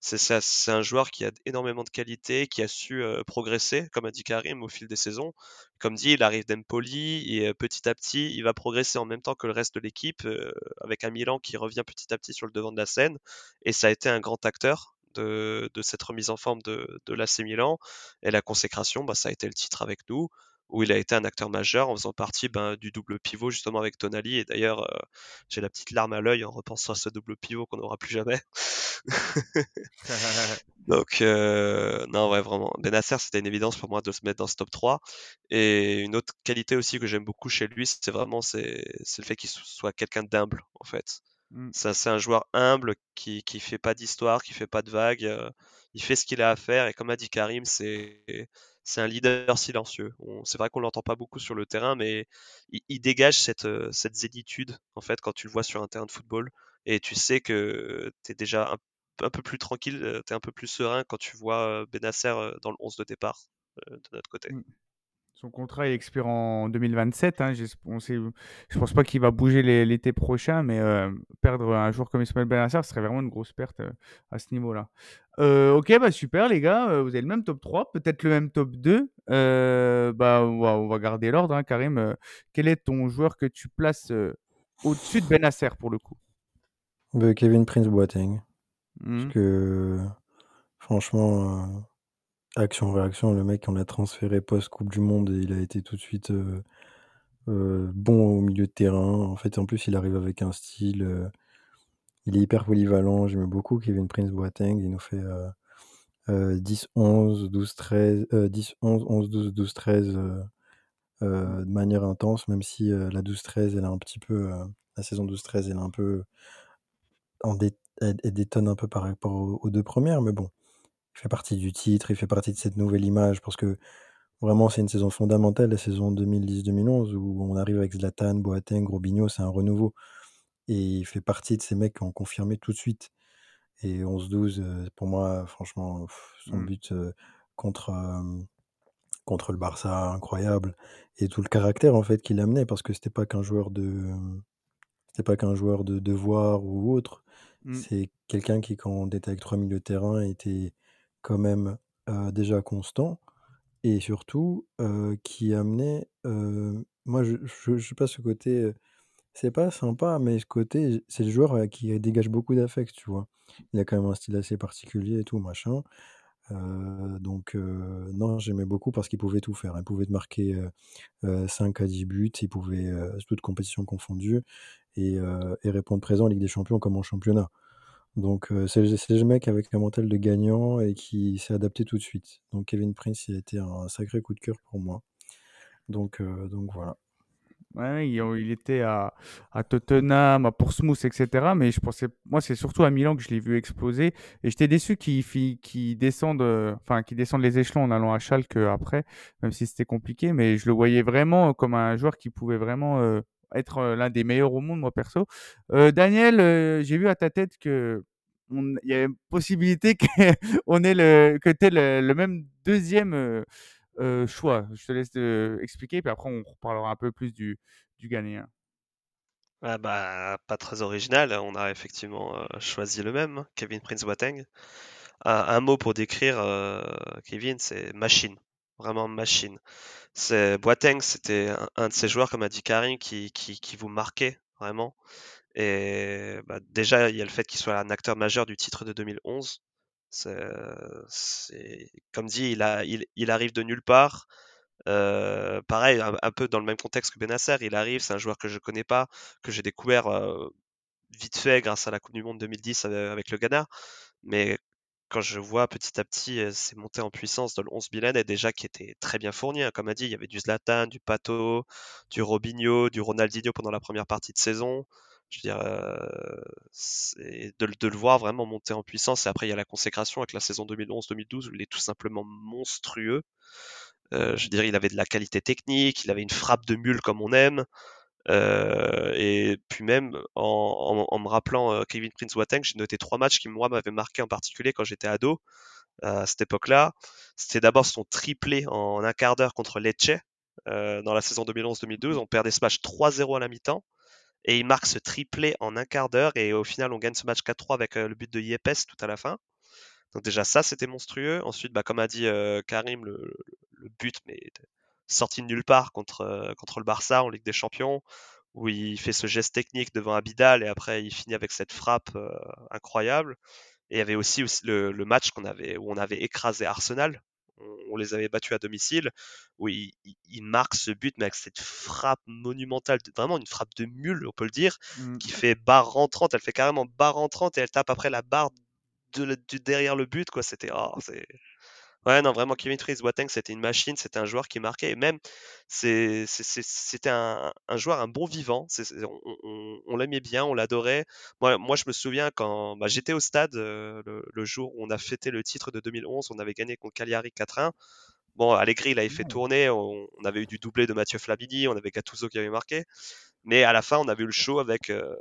c'est un joueur qui a énormément de qualité, qui a su euh, progresser, comme a dit Karim, au fil des saisons. Comme dit, il arrive d'Empoli et petit à petit, il va progresser en même temps que le reste de l'équipe, euh, avec un Milan qui revient petit à petit sur le devant de la scène. Et ça a été un grand acteur de, de cette remise en forme de, de l'AC Milan. Et la consécration, bah, ça a été le titre avec nous où il a été un acteur majeur en faisant partie ben, du double pivot justement avec Tonali. Et d'ailleurs, euh, j'ai la petite larme à l'œil en repensant à ce double pivot qu'on n'aura plus jamais. Donc, euh, non, ouais, vraiment. Benasser, c'était une évidence pour moi de se mettre dans ce top 3. Et une autre qualité aussi que j'aime beaucoup chez lui, c'est vraiment c'est, le fait qu'il soit quelqu'un d'humble, en fait. Mm. Ça, c'est un joueur humble qui, qui fait pas d'histoire, qui fait pas de vagues. Euh, il fait ce qu'il a à faire. Et comme a dit Karim, c'est c'est un leader silencieux. C'est vrai qu'on l'entend pas beaucoup sur le terrain, mais il, il, dégage cette, euh, cette zénitude, en fait, quand tu le vois sur un terrain de football. Et tu sais que tu es déjà un, un, peu plus tranquille, euh, tu es un peu plus serein quand tu vois Benasser dans le 11 de départ de notre côté. Son contrat il expire en 2027. Hein. On sait, je pense pas qu'il va bouger l'été prochain, mais euh, perdre un joueur comme Ismaël Benacer serait vraiment une grosse perte euh, à ce niveau-là. Euh, ok, bah super les gars, vous avez le même top 3, peut-être le même top 2. bah, on va, on va garder l'ordre, hein, Karim. quel est ton joueur que tu places au-dessus de Benacer pour le coup? Bah, Kevin Prince Boateng. Mmh. Parce que franchement Action-réaction, le mec, on l'a transféré post-Coupe du Monde et il a été tout de suite euh, euh, bon au milieu de terrain. En fait, en plus, il arrive avec un style. Euh, il est hyper polyvalent. J'aime beaucoup Kevin Prince Boateng. Il nous fait 10, 11, 12, 13, 10, 11, 11, 12, 12, 13 de manière intense, même si la 12-13, elle a un petit peu. la saison 12-13, elle est un peu. Elle, détonne un peu par rapport aux, aux deux premières, mais bon fait partie du titre, il fait partie de cette nouvelle image parce que vraiment c'est une saison fondamentale, la saison 2010-2011 où on arrive avec Zlatan, Boateng, Robinho, c'est un renouveau et il fait partie de ces mecs qui ont confirmé tout de suite. Et 11-12, euh, pour moi, franchement, son mmh. but euh, contre, euh, contre le Barça, incroyable. Et tout le caractère en fait qu'il amenait parce que c'était pas qu'un joueur de c'était pas qu'un joueur de devoir ou autre. Mmh. C'est quelqu'un qui, quand on était avec trois milieux de terrain, était quand même déjà constant et surtout qui amenait moi je, je, sais pas ce côté c'est pas sympa mais ce côté c'est le joueur qui dégage beaucoup d'affect tu vois. Il a quand même un style assez particulier et tout machin donc non j'aimais beaucoup parce qu'il pouvait tout faire il pouvait te marquer 5 à 10 buts il pouvait toutes compétitions confondues et, et répondre présent en Ligue des Champions comme en championnat donc, euh, c'est le mec avec un mental de gagnant et qui s'est adapté tout de suite. Donc Kevin Prince, il a été un sacré coup de cœur pour moi. Donc, euh, donc voilà. Il, était à, à, Tottenham, à Portsmouth, etc. Mais je pensais, moi, c'est surtout à Milan que je l'ai vu exploser. Et j'étais déçu qu'il qu descende, enfin, qu'il descende les échelons en allant à Schalke après, même si c'était compliqué. Mais je le voyais vraiment comme un joueur qui pouvait vraiment euh, être l'un des meilleurs au monde, moi perso. Daniel, j'ai vu à ta tête que il y a une possibilité qu'on ait le, que tu le, même deuxième choix. Je te laisse expliquer, puis après on reparlera un peu plus du, du gagnant. Ah bah, pas très original, on a effectivement choisi le même, hein, Kevin Prince Boateng. Un, mot pour décrire Kevin, c'est machine, vraiment machine. C'est Boateng, c'était un, de ces joueurs, comme a dit Karim, qui, qui, vous marquait vraiment. Et bah, déjà, il y a le fait qu'il soit un acteur majeur du titre de 2011. C'est, comme dit, il, il, arrive de nulle part. Euh, pareil, un, peu dans le même contexte que Benacer, il arrive, c'est un joueur que je connais pas, que j'ai découvert euh, vite fait grâce à la Coupe du Monde 2010 avec, avec le Ghana. Mais quand je vois petit à petit euh, ces montées en puissance dans le 11 Milan, et déjà qui était très bien fourni, hein, comme a dit, il y avait du Zlatan, du Pato, du Robinho, du Ronaldinho pendant la première partie de saison. Je veux dire, de, de le voir vraiment monter en puissance. Et après, il y a la consécration avec la saison 2011-2012 où il est tout simplement monstrueux. Euh, je dirais, il avait de la qualité technique, il avait une frappe de mule comme on aime. Euh, et puis même en, en- en me rappelant euh, Kevin Prince Boateng, j'ai noté trois matchs qui moi m'avaient marqué en particulier quand j'étais ado à cette époque-là. C'était d'abord son triplé en un quart d'heure contre Lecce euh, dans la saison 2011-2012. On perdait ce match 3-0 à la mi-temps et il marque ce triplé en un quart d'heure et au final on gagne ce match 4-3 avec euh, le but de Yepes tout à la fin. Donc déjà ça c'était monstrueux. Ensuite, bah, comme a dit euh, Karim, le, le but mais sorti de nulle part contre, euh, contre le Barça en Ligue des Champions, où il fait ce geste technique devant Abidal et après il finit avec cette frappe euh, incroyable. Et il y avait aussi, aussi le, le match qu'on avait, où on avait écrasé Arsenal. On, on les avait battus à domicile, où il, il- il marque ce but, mais avec cette frappe monumentale, vraiment une frappe de mule, on peut le dire, Mm. qui fait barre rentrante. Elle fait carrément barre rentrante et elle tape après la barre de, derrière le but. quoi. C'était. oh, c'est... Ouais, non, vraiment, Prince Boateng, c'était une machine, c'était un joueur qui marquait. Et même, c'était un, un joueur, un bon vivant. On on- on l'aimait bien, on l'adorait. Moi, moi, je me souviens quand bah, j'étais au stade euh, le, le jour où on a fêté le titre de 2011, on avait gagné contre Cagliari 4-1. Bon, Allegri, il avait fait Ouais. tourner, on, on avait eu du doublé de Mathieu Flamini, on avait Gattuso qui avait marqué. Mais à la fin, on avait eu le show avec. euh,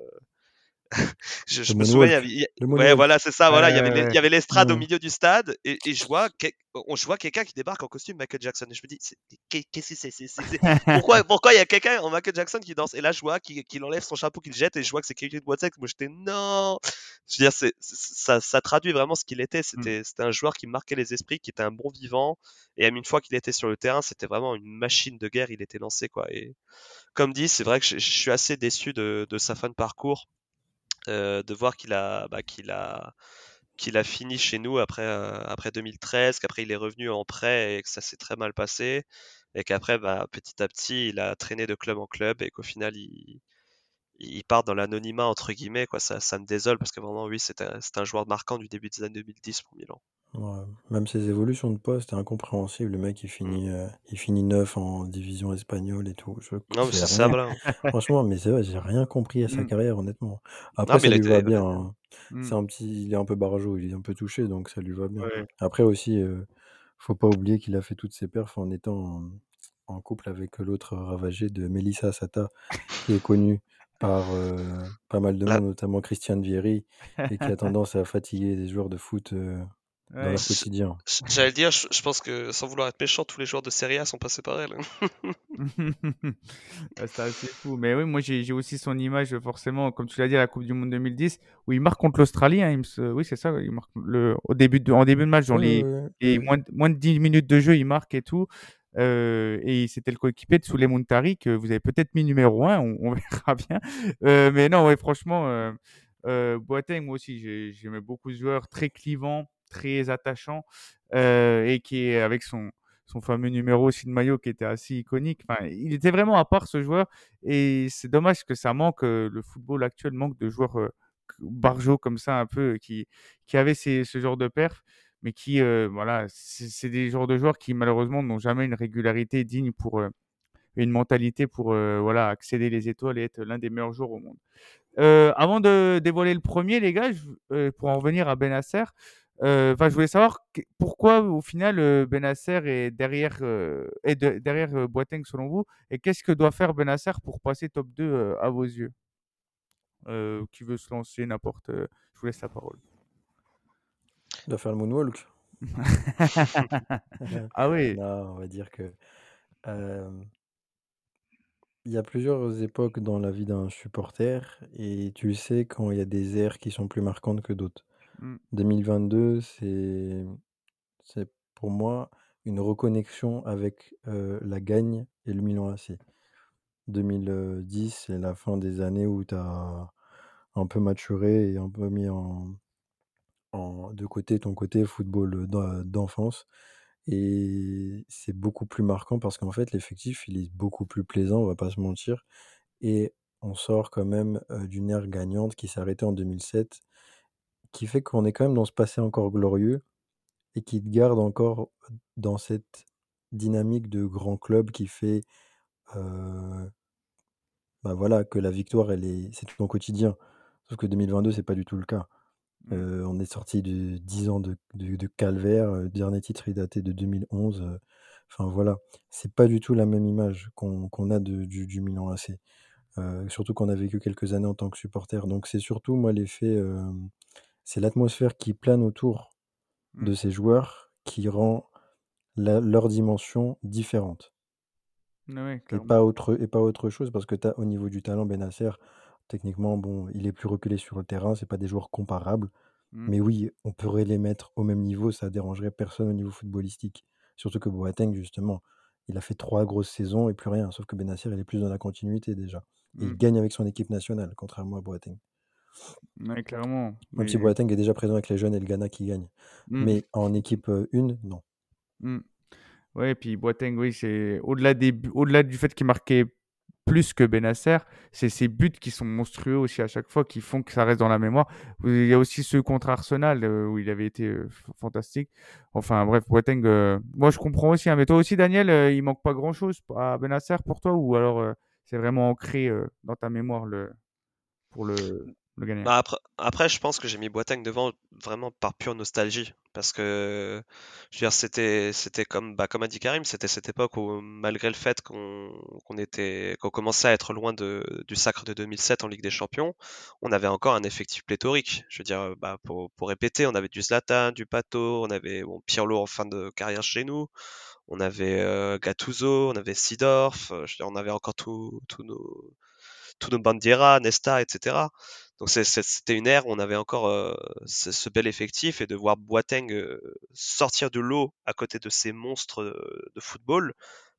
je, me souviens, il y avait- ouais, voilà, c'est ça, voilà, il y avait Ouais, les- ouais. il y avait l'estrade au milieu du stade et, et je vois, on, je vois quelqu'un qui débarque en costume Michael Jackson et je me dis, qu'est-ce que c'est, pourquoi, pourquoi il y a quelqu'un en Michael Jackson qui danse? Et là je vois qu'il enlève son chapeau, qu'il jette et je vois que c'est Kevin Boateng. Moi j'étais non, je veux dire, ça, ça traduit vraiment ce qu'il était. C'était, c'était un joueur qui marquait les esprits, qui était un bon vivant et même une fois qu'il était sur le terrain, c'était vraiment une machine de guerre. Il était lancé quoi. Et comme dit, c'est vrai que je, je suis assez déçu de, de sa fin de parcours de voir qu'il a, bah, qu'il a, qu'il a fini chez nous après, euh, après 2013, qu'après il est revenu en prêt et que ça s'est très mal passé, et qu'après, bah, petit à petit, il a traîné de club en club et qu'au final, il, part dans l'anonymat, entre guillemets, quoi. Ça, ça me désole parce que vraiment, oui, c'est c'est un joueur marquant du début des années 2010 pour Milan. Ouais. Même ses évolutions de poste, c'est incompréhensible. Le mec, il Mm. finit, euh, il finit neuf en division espagnole et tout. Je, Non, mais c'est ça, rien. voilà. Franchement, mais c'est vrai, j'ai rien compris à sa Mm. carrière, honnêtement. Non, Après, mais ça il lui était, va bien. hein. Mm. C'est un petit, il est un peu barjot, il est un peu touché, donc ça lui va bien. Ouais. Après aussi, euh, faut pas oublier qu'il a fait toutes ses perfs en étant en, en couple avec l'autre ravagé de Melissa Sata, qui est connue par euh, pas mal de La- monde, notamment Christian Vieri, et qui a tendance à fatiguer les joueurs de foot dans leur quotidien. J'allais le dire, je, je pense que sans vouloir être méchant, tous les joueurs de Serie A sont passés par elle. C'est assez fou. Mais oui, moi j'ai aussi son image, forcément, comme tu l'as dit, à la Coupe du Monde 2010, où il marque contre l'Australie. hein, se- Oui, c'est ça, il marque le... au début de... en début de match, dans les, ouais. moins, de... moins de 10 minutes de jeu, il marque et tout. Euh, et c'était le coéquipier de Souley Muntari, que vous avez peut-être mis numéro 1, on, on verra bien. Euh, mais non, ouais, franchement, euh, euh, Boateng, moi aussi, j'ai- j'aimais beaucoup ce joueur, très clivant, très attachant, euh, et qui est avec son, son fameux numéro aussi de maillot qui était assez iconique. Enfin, il était vraiment à part ce joueur, et c'est dommage que ça manque, euh, le football actuel manque de joueurs euh, barjots comme ça, un peu, qui, qui avaient ces- ce genre de perf, mais qui, euh, voilà, c'est des genres de joueurs qui malheureusement n'ont jamais une régularité digne pour euh, une mentalité pour euh, voilà accéder les étoiles et être l'un des meilleurs joueurs au monde. Euh, avant de dévoiler le premier, les gars, euh, pour en revenir à Benasser, euh, enfin, je voulais savoir pourquoi au final euh, Benasser est derrière, euh, est de- derrière euh, Boateng selon vous, et qu'est-ce que doit faire Benasser pour passer top 2 euh, à vos yeux? Euh, Qui veut se lancer, n'importe. euh, je vous laisse la parole. Il doit faire le moonwalk. ah oui. Non, on va dire que euh, il y a plusieurs époques dans la vie d'un supporter et tu sais quand il y a des ères qui sont plus marquantes que d'autres. Mm. 2022, c'est c'est pour moi une reconnexion avec la gagne et le Milan AC. 2010, c'est la fin des années où tu as un peu maturé et un peu mis en, en, de côté ton côté football d'enfance. Et c'est beaucoup plus marquant parce qu'en fait, l'effectif, il est beaucoup plus plaisant, on va pas se mentir. Et on sort quand même d'une ère gagnante qui arrêtée en 2007, qui fait qu'on est quand même dans ce passé encore glorieux et qui te garde encore dans cette dynamique de grand club qui fait bah voilà, que la victoire, elle est, c'est tout ton quotidien. Sauf que 2022, c'est pas du tout le cas. Mmh. on est sorti de 10 ans de, de, de calvaire. Le dernier titre est daté de 2011. Enfin voilà, c'est pas du tout la même image qu'on a de, du, du, Milan AC. surtout qu'on a vécu quelques années en tant que supporter. Donc c'est surtout moi l'effet, c'est l'atmosphère qui plane autour de Mmh. ces joueurs qui rend la- leur dimension différente. Ah ouais, Et clairement. pas autre, et pas autre chose parce que tu as au niveau du talent Benacer, techniquement, bon, il est plus reculé sur le terrain, c'est pas des joueurs comparables. Mmh. Mais oui, on pourrait les mettre au même niveau, ça dérangerait personne au niveau footballistique. Surtout que Boateng, justement, il a fait trois grosses saisons et plus rien. Sauf que Benacer, il est plus dans la continuité déjà. Et il Mmh. gagne avec son équipe nationale, contrairement à Boateng. Ouais, clairement. Même si Mais Boateng est déjà présent avec les jeunes et le Ghana qui gagne. Mmh. Mais en équipe 1, non. Mmh. Ouais, et puis Boateng, oui, c'est au-delà des au-delà du fait qu'il marquait plus que Benacer, c'est ses buts qui sont monstrueux aussi à chaque fois, qui font que ça reste dans la mémoire. Il y a aussi ceux contre Arsenal euh, où il avait été euh, fantastique. Enfin bref, Boateng, euh, moi je comprends aussi. hein. mais toi aussi, Daniel, euh, il manque pas grand-chose à Benacer pour toi ou alors euh, c'est vraiment ancré euh, dans ta mémoire le pour le Bah après, je pense que j'ai mis Boateng devant vraiment par pure nostalgie. Parce que, je veux dire, c'était, c'était comme, bah, comme a dit Karim, c'était cette époque où, malgré le fait qu'on qu'on était, qu'on commençait à être loin de, du sacre de 2007 en Ligue des Champions, on avait encore un effectif pléthorique. Je veux dire, bah, pour, pour répéter, on avait du Zlatan, du Pato, on avait bon, Pirlo en fin de carrière chez nous, on avait euh, Gattuso, on avait Seedorf, euh, on avait encore tous tous nos, tous nos Bandiera, Nesta, etc. Donc c'était une ère où on avait encore euh, ce, ce bel effectif et de voir Boateng euh, sortir de l'eau à côté de ces monstres euh, de football,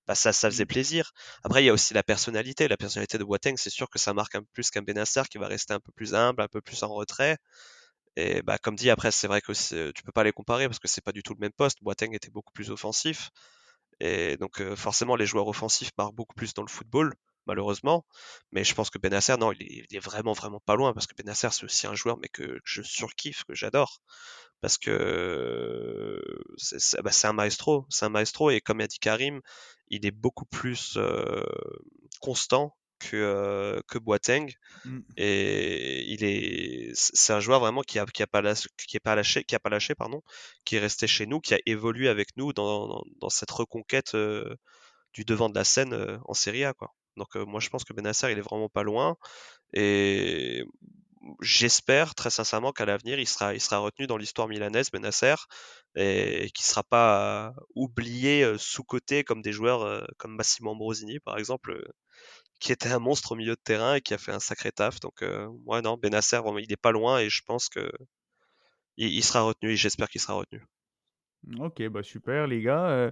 bah ça, ça faisait Mm. plaisir. Après, il y a aussi la personnalité. La personnalité de Boateng, c'est sûr que ça marque un peu plus qu'un Benacer qui va rester un peu plus humble, un peu plus en retrait. Et bah, comme dit, après, c'est vrai que tu peux pas les comparer parce que c'est pas du tout le même poste. Boateng était beaucoup plus offensif. Et donc, euh, forcément, les joueurs offensifs marquent beaucoup plus dans le football, malheureusement. Mais je pense que Benacer, non, il est, il est vraiment, vraiment pas loin parce que Benacer, c'est aussi un joueur, mais que, je surkiffe, que j'adore. Parce que c'est bah, c'est un maestro, c'est un maestro. Et comme a dit Karim, il est beaucoup plus euh, constant que, euh, que Boateng. Mm. Et il est, c'est un joueur vraiment qui a, qui a pas lâché, qui est pas lâché, qui a pas lâché, pardon, qui est resté chez nous, qui a évolué avec nous dans, dans, dans cette reconquête euh, du devant de la scène euh, en Serie A, quoi. Donc moi je pense que Benacer il est vraiment pas loin et j'espère très sincèrement qu'à l'avenir il sera, retenu dans l'histoire milanaise Benacer et, qu'il sera pas oublié, euh, sous-coté comme des joueurs comme Massimo Ambrosini par exemple. qui était un monstre au milieu de terrain et qui a fait un sacré taf. Donc, euh, ouais, non, Benacer, vraiment, il est pas loin et je pense que il, il sera retenu et j'espère qu'il sera retenu. Ok, bah super les gars. Euh,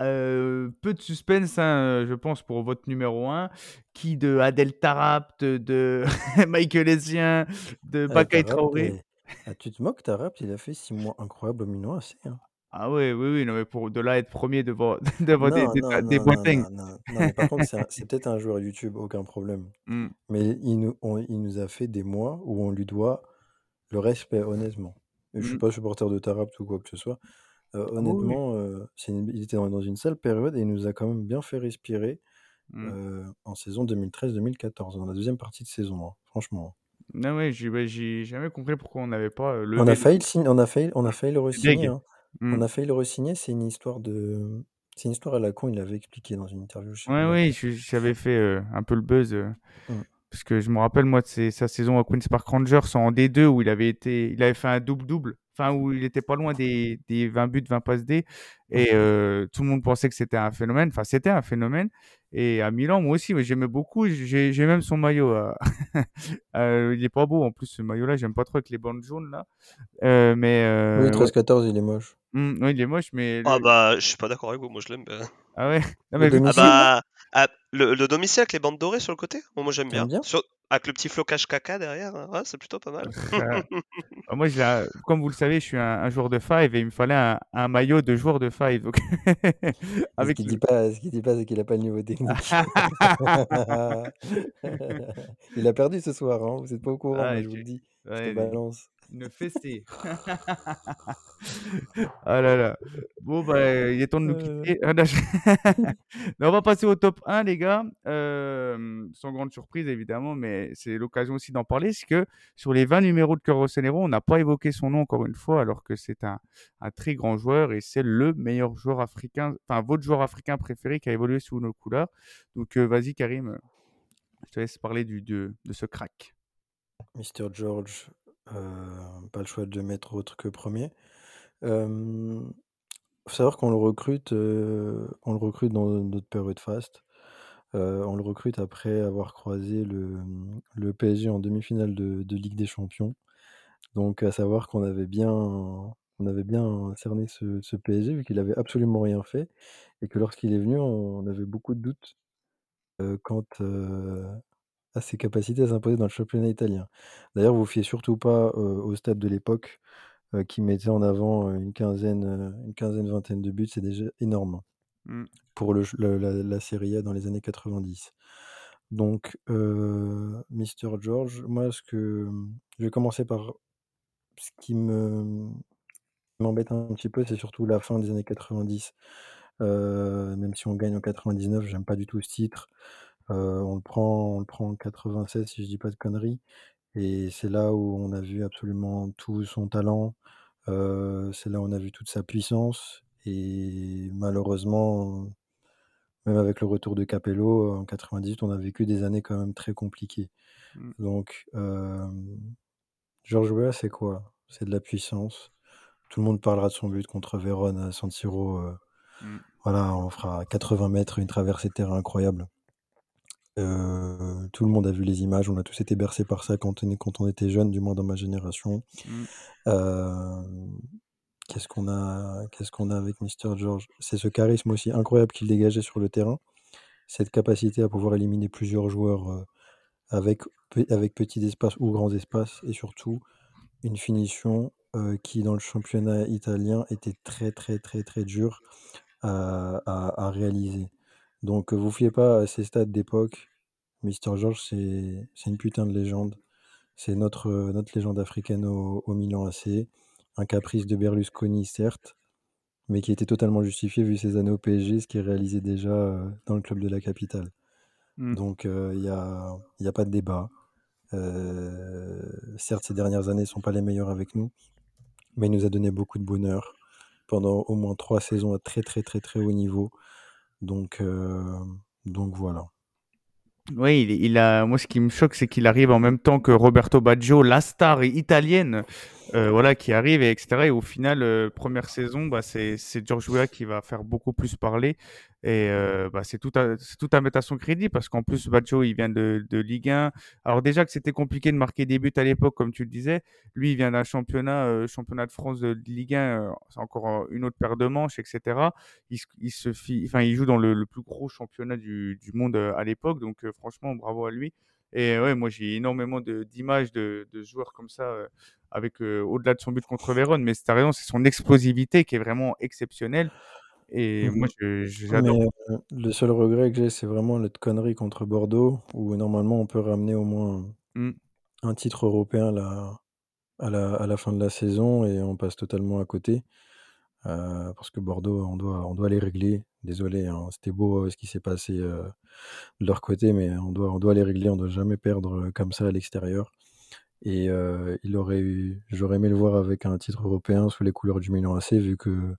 euh, peu de suspense, hein, je pense, pour votre numéro 1. Qui de Adel Tarapt, de Michael Essien, de Eh, Bakay Tarap, Traoré? eh, ah, tu te moques, Tarap, il a fait 6 mois incroyables au Milan AC. Hein. Ah ouais, oui, oui, non, mais pour de là être premier devant, devant des, Non, des, non, des non, non, non, non, non, mais par contre, c'est un- c'est peut-être un joueur YouTube, aucun problème. Mm, Mais il nous, on- il nous a fait des mois où on lui doit le respect, honnêtement. Et je suis mm. pas supporter de Tarap ou quoi que ce soit. Euh, Ah oui, oui. honnêtement, euh, c'est une- il était dans, dans une sale période et il nous a quand même bien fait respirer Mm. euh, en saison 2013-2014, dans la deuxième partie de saison, hein, franchement. Non, ouais, j'ai bah, j'ai jamais compris pourquoi on n'avait pas euh, On levé a le failli le on a failli, on a failli le re-signer. Hein. Mm. On a failli le re-signer, c'est une histoire de. C'est une histoire à la con, il l'avait expliqué dans une interview. Je sais Ouais, oui, laquelle. je- j'avais fait un peu le buzz. euh, Mm. Parce que je me rappelle, moi, de ses- sa saison à Queen's Park Rangers en D2 où il avait été, il avait fait un double-double. Enfin, où il était pas loin des, des 20 buts, 20 passes D. Et euh, tout le monde pensait que c'était un phénomène. Enfin, c'était un phénomène. Et à Milan, moi aussi, j'aimais beaucoup. J'ai j'ai même son maillot. euh, euh, il est pas beau en plus, ce maillot-là. J'aime pas trop avec les bandes jaunes, là. Euh, mais Oui, euh, ouais. 13-14, il est moche. Mm, ouais, il est moche, mais. Ah bah, je suis pas d'accord avec vous, moi je l'aime bien. Ah ouais? Non, Le mais Ah domicile, bah, ah, le, le domicile avec les bandes dorées sur le côté, moi, moi j'aime bien. bien? Sur- avec le petit flocage caca derrière, hein, ouais, c'est plutôt pas mal. Ah, moi, comme vous le savez, je suis un, un joueur de five et il me fallait un, un maillot de joueur de five. Donc, Et ce avec qu'il dit pas, ce qu'il dit pas, c'est qu'il a pas le niveau technique. Il a perdu ce soir, hein. Vous êtes pas au courant, Ah, moi je vous le dis. Je te balance. Une fessée. Ah là là. Bon, bah, il est temps de nous Euh, quitter. Ah, non, on va passer au top 1, les gars. Euh, sans grande surprise, évidemment, mais c'est l'occasion aussi d'en parler. C'est que sur les 20 numéros de Coro Rossonero, on n'a pas évoqué son nom encore une fois, alors que c'est un, un très grand joueur et c'est le meilleur joueur africain, enfin, votre joueur africain préféré qui a évolué sous nos couleurs. Donc, euh, vas-y, Karim, je te laisse parler du, de, de ce crack. Mr. George, euh, pas le choix de le mettre autre que premier. Euh, faut savoir qu'on le recrute, on le recrute dans notre période fast. Euh, on le recrute après avoir croisé le, le PSG en demi-finale de, de Ligue des Champions. Donc à savoir qu'on avait bien, on avait bien cerné ce, ce PSG vu qu'il avait absolument rien fait et que lorsqu'il est venu, on avait beaucoup de doutes euh, quant euh, à ses capacités à s'imposer dans le championnat italien. D'ailleurs, vous fiez surtout pas euh, au stade de l'époque euh, qui mettait en avant une quinzaine, euh, une quinzaine, vingtaine de buts, c'est déjà énorme Mm. pour le, ch- le- la, la Serie A dans les années 90. Donc, Mr. George, moi, ce que je vais commencer par ce qui me m'embête un petit peu, c'est surtout la fin des années 90. Euh, même si on gagne en 99, j'aime pas du tout ce titre. Euh, on le prend, on le prend en 96, si je dis pas de conneries. Et c'est là où on a vu absolument tout son talent. euh, c'est là où on a vu toute sa puissance. Et malheureusement, même avec le retour de Capello en 98, on a vécu des années quand même très compliquées. Mm. Donc, euh, George Weah, c'est quoi? C'est de la puissance. Tout le monde parlera de son but contre Vérone à San Siro. euh, Mm. voilà, on fera 80 mètres, une traversée de terrain incroyable. Euh, tout le monde a vu les images, on a tous été bercés par ça quand on, est- quand on était jeune, du moins dans ma génération. Mm. Euh, qu'est-ce qu'on a, qu'est-ce qu'on a avec Mister George? C'est ce charisme aussi incroyable qu'il dégageait sur le terrain, cette capacité à pouvoir éliminer plusieurs joueurs euh, avec, avec petits espaces ou grands espaces, et surtout une finition euh, qui, dans le championnat italien, était très très très très dure à, à- à réaliser. Donc, euh, vous fiez pas à ces stades d'époque. Mister George, c'est c'est une putain de légende. C'est notre, euh, notre légende africaine au, au Milan AC. Un caprice de Berlusconi, certes, mais qui était totalement justifié vu ses années au PSG, ce qu'il réalisait déjà euh, dans le club de la capitale. Mm. Donc, il n'y a, y a pas de débat. Certes, ces dernières années ne sont pas les meilleures avec nous, mais il nous a donné beaucoup de bonheur pendant au moins trois saisons à très très très très haut niveau. Donc, euh, donc voilà. Oui, il, il a. Moi, ce qui me choque, c'est qu'il arrive en même temps que Roberto Baggio, la star italienne, euh, voilà, qui arrive et etc. Et au final, euh, première saison, bah, c'est George Weah qui va faire beaucoup plus parler. Et euh, bah, c'est tout à tout à mettre à son crédit parce qu'en plus Baggio, il vient de, de Ligue 1. Alors déjà que c'était compliqué de marquer des buts à l'époque, comme tu le disais. Lui, il vient d'un championnat, euh, championnat de France de Ligue 1. euh, c'est encore une autre paire de manches, etc. Il, il se fit, enfin, il joue dans le, plus gros championnat du, du monde à l'époque. Donc, franchement, bravo à lui. Et ouais, moi, j'ai énormément de- d'images de, de joueurs comme ça, euh, avec euh, au-delà de son but contre Vérone. Mais c'est raison, c'est son explosivité qui est vraiment exceptionnelle. Et moi, j'adore. Euh, le seul regret que j'ai, c'est vraiment notre connerie contre Bordeaux, où normalement on peut ramener au moins Mm. un titre européen là, à, la, à la fin de la saison et on passe totalement à côté. Euh, parce que Bordeaux, on doit, on doit les régler. Désolé, hein, c'était beau euh, ce qui s'est passé euh, de leur côté, mais on doit, on doit les régler. On doit jamais perdre comme ça à l'extérieur. Et euh, il aurait eu, j'aurais aimé le voir avec un titre européen sous les couleurs du Milan AC, vu que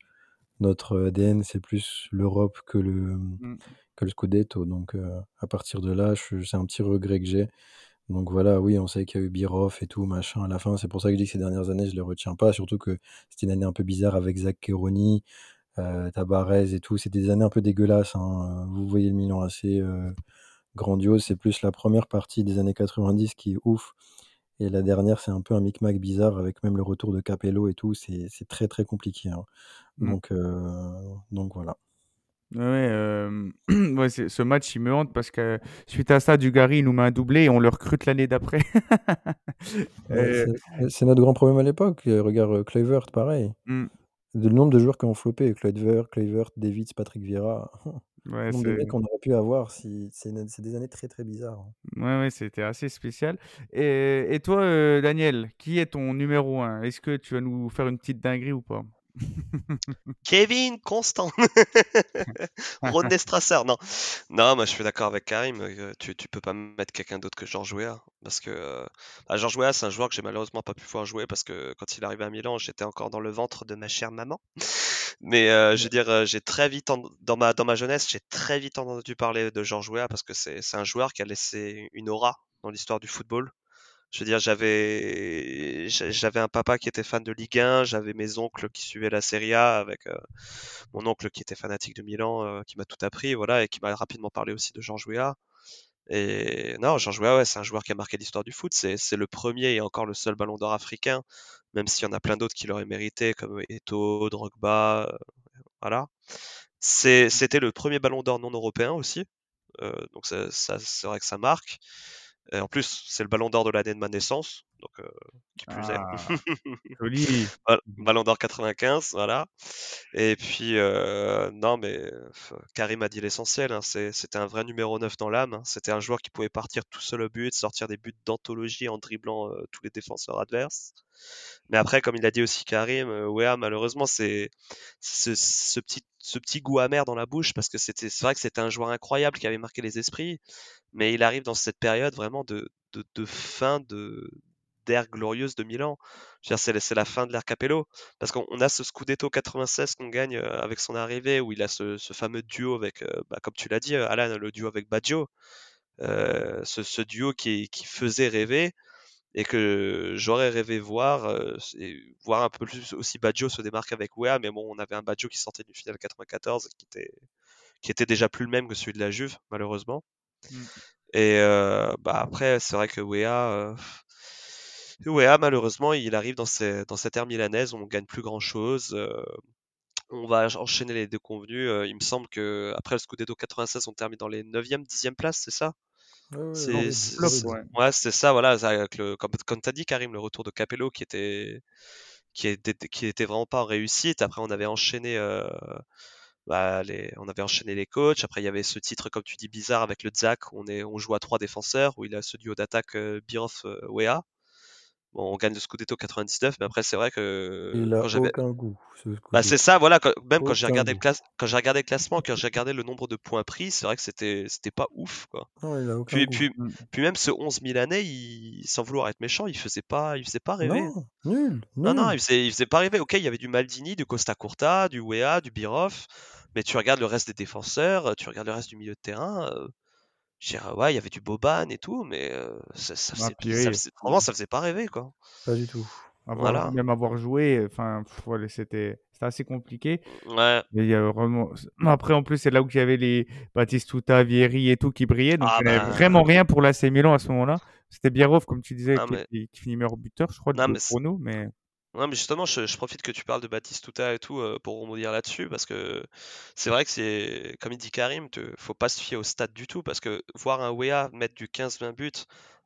notre ADN c'est plus l'Europe que le, Mm. que le Scudetto. Donc euh, à partir de là, c'est un petit regret que j'ai. Donc voilà, oui, on sait qu'il y a eu Biroff et tout, machin, à la fin. C'est pour ça que je dis que ces dernières années, je les retiens pas. Surtout que c'était une année un peu bizarre avec Zach Keroni, euh, Tabarez et tout. C'était des années un peu dégueulasses. hein. Vous voyez le Milan assez euh, grandiose. C'est plus la première partie des années 90 qui est ouf. Et la dernière, c'est un peu un micmac bizarre avec même le retour de Capello et tout. C'est c'est très très compliqué. hein. Mm. Donc, euh, donc voilà. Ouais, euh, ouais, c'est- ce match, il me hante parce que suite à ça, Dugarry il nous met un doublé et on le recrute l'année d'après. Ouais, Euh, c'est c'est notre grand problème à l'époque. Euh, Regarde, euh, Kluivert, pareil. hmm, Le nombre de joueurs qui ont floppé, Kluivert, Kluivert, Davids, Patrick Vieira. ouais, Le nombre de mecs qu'on aurait pu avoir, si... c'est une- des années très très bizarres. hein. ouais, ouais, c'était assez spécial. Et, et toi, euh, Daniel, qui est ton numéro un? Est-ce que tu vas nous faire une petite dinguerie ou pas? Kevin Constant. Rodney Strasser. Non, non, moi je suis d'accord avec Karim. euh, Tu, tu peux pas mettre quelqu'un d'autre que Georges Weah. Parce que euh, bah, Georges Weah, c'est un joueur que j'ai malheureusement pas pu voir jouer parce que quand il est arrivé à Milan, j'étais encore dans le ventre de ma chère maman. Mais euh, je veux dire, euh, j'ai très vite, en- dans, ma, dans ma jeunesse, j'ai très vite entendu parler de Georges Weah parce que c'est c'est un joueur qui a laissé une aura dans l'histoire du football. Je veux dire, j'avais j'a- j'avais un papa qui était fan de Ligue 1, j'avais mes oncles qui suivaient la Serie A avec euh, mon oncle qui était fanatique de Milan, euh, qui m'a tout appris, voilà, et qui m'a rapidement parlé aussi de Georges Weah. Et non, Georges Weah, ouais, c'est un joueur qui a marqué l'histoire du foot. C'est c'est le premier et encore le seul Ballon d'Or africain, même s'il y en a plein d'autres qui l'auraient mérité, comme Eto'o, Drogba, euh, voilà. C'est- C'était le premier Ballon d'Or non européen aussi, euh, donc ça, ça- c'est vrai que ça marque. Et en plus, c'est le Ballon d'Or de l'année de ma naissance, donc euh, qui plus est. Ah, joli. Ballon d'Or 95, voilà. Et puis, euh, non, mais Karim a dit l'essentiel. hein, C'était un vrai numéro 9 dans l'âme. hein, C'était un joueur qui pouvait partir tout seul au but, sortir des buts d'anthologie en dribblant euh, tous les défenseurs adverses. Mais après, comme il a dit aussi Karim, ouais, malheureusement, c'est ce, ce petit, ce petit goût amer dans la bouche parce que c'était, c'est vrai que c'était un joueur incroyable qui avait marqué les esprits, mais il arrive dans cette période vraiment de, de, de fin de d'ère glorieuse de Milan. C'est, la- fin de l'ère Capello parce qu'on on a ce Scudetto 96 qu'on gagne euh, avec son arrivée où il a ce, ce fameux duo avec, euh, bah, comme tu l'as dit, euh, Alan, le duo avec Baggio, euh, ce, ce duo qui, qui faisait rêver et que j'aurais rêvé voir, euh, et voir un peu plus aussi Baggio se démarquer avec Wea, mais bon, on avait un Baggio qui sortait du final 94 qui était, qui était déjà plus le même que celui de la Juve, malheureusement. Mm. Et euh, bah après, c'est vrai que Wea, euh, Wea, malheureusement, il arrive dans, ces, dans cette ère milanaise où on gagne plus grand chose. on va enchaîner les déconvenus. euh, il me semble que après le Scudetto 96, on termine dans les 9e, 10e places, c'est ça? Ouais, c'est, ouais. ouais, ça, voilà. avec le, comme comme tu as dit, Karim, le retour de Capello qui était, qui était, qui était vraiment pas en réussite. Après, on avait enchaîné, euh, bah, les, on avait enchaîné les coachs. Après, il y avait ce titre, comme tu dis, bizarre avec le Zach. Où on, est, on joue à trois défenseurs, où il a ce duo d'attaque euh, Biroff, euh, Wea. Bon, on gagne le Scudetto 99, mais après, c'est vrai que Il a aucun goût, ce Bah, c'est ça, voilà. quand- même quand j'ai regardé le classe, quand j'ai regardé le classement, quand j'ai regardé le nombre de points pris, c'est vrai que c'était, c'était pas ouf, quoi. Non, il a aucun Puis, goût. puis, Mm. puis même ce 11 Milanais, il, sans vouloir être méchant, il faisait pas, il faisait pas rêver. Non, nul, Non, non, il faisait, il faisait pas rêver. Ok, il y avait du Maldini, du Costa Curta, du Wea, du Birov, mais tu regardes le reste des défenseurs, tu regardes le reste du milieu de terrain, euh, je dirais, ouais, il y avait du Boban et tout, mais euh, ça, ça Ah, faisait, ça vraiment, ça faisait pas rêver, quoi. Pas du tout. Avoir, Voilà. même avoir joué, enfin, voilà, c'était assez compliqué. Ouais. Mais il y a vraiment... Après, en plus, c'est là où il y avait les Batistuta, Vieri et tout qui brillaient. Donc, Ah il n'y avait bah. vraiment rien pour l'AC Milan à ce moment-là. C'était Bierhoff, comme tu disais, Non, qui, mais- qui- qui finit meilleur buteur, je crois, Non, mais pour nous. Mais Non, mais justement, je, profite que tu parles de Batistuta et tout euh, pour rebondir là-dessus, parce que c'est vrai que c'est, comme il dit Karim, te- faut pas se fier au stade du tout, parce que voir un Wea mettre du 15-20 buts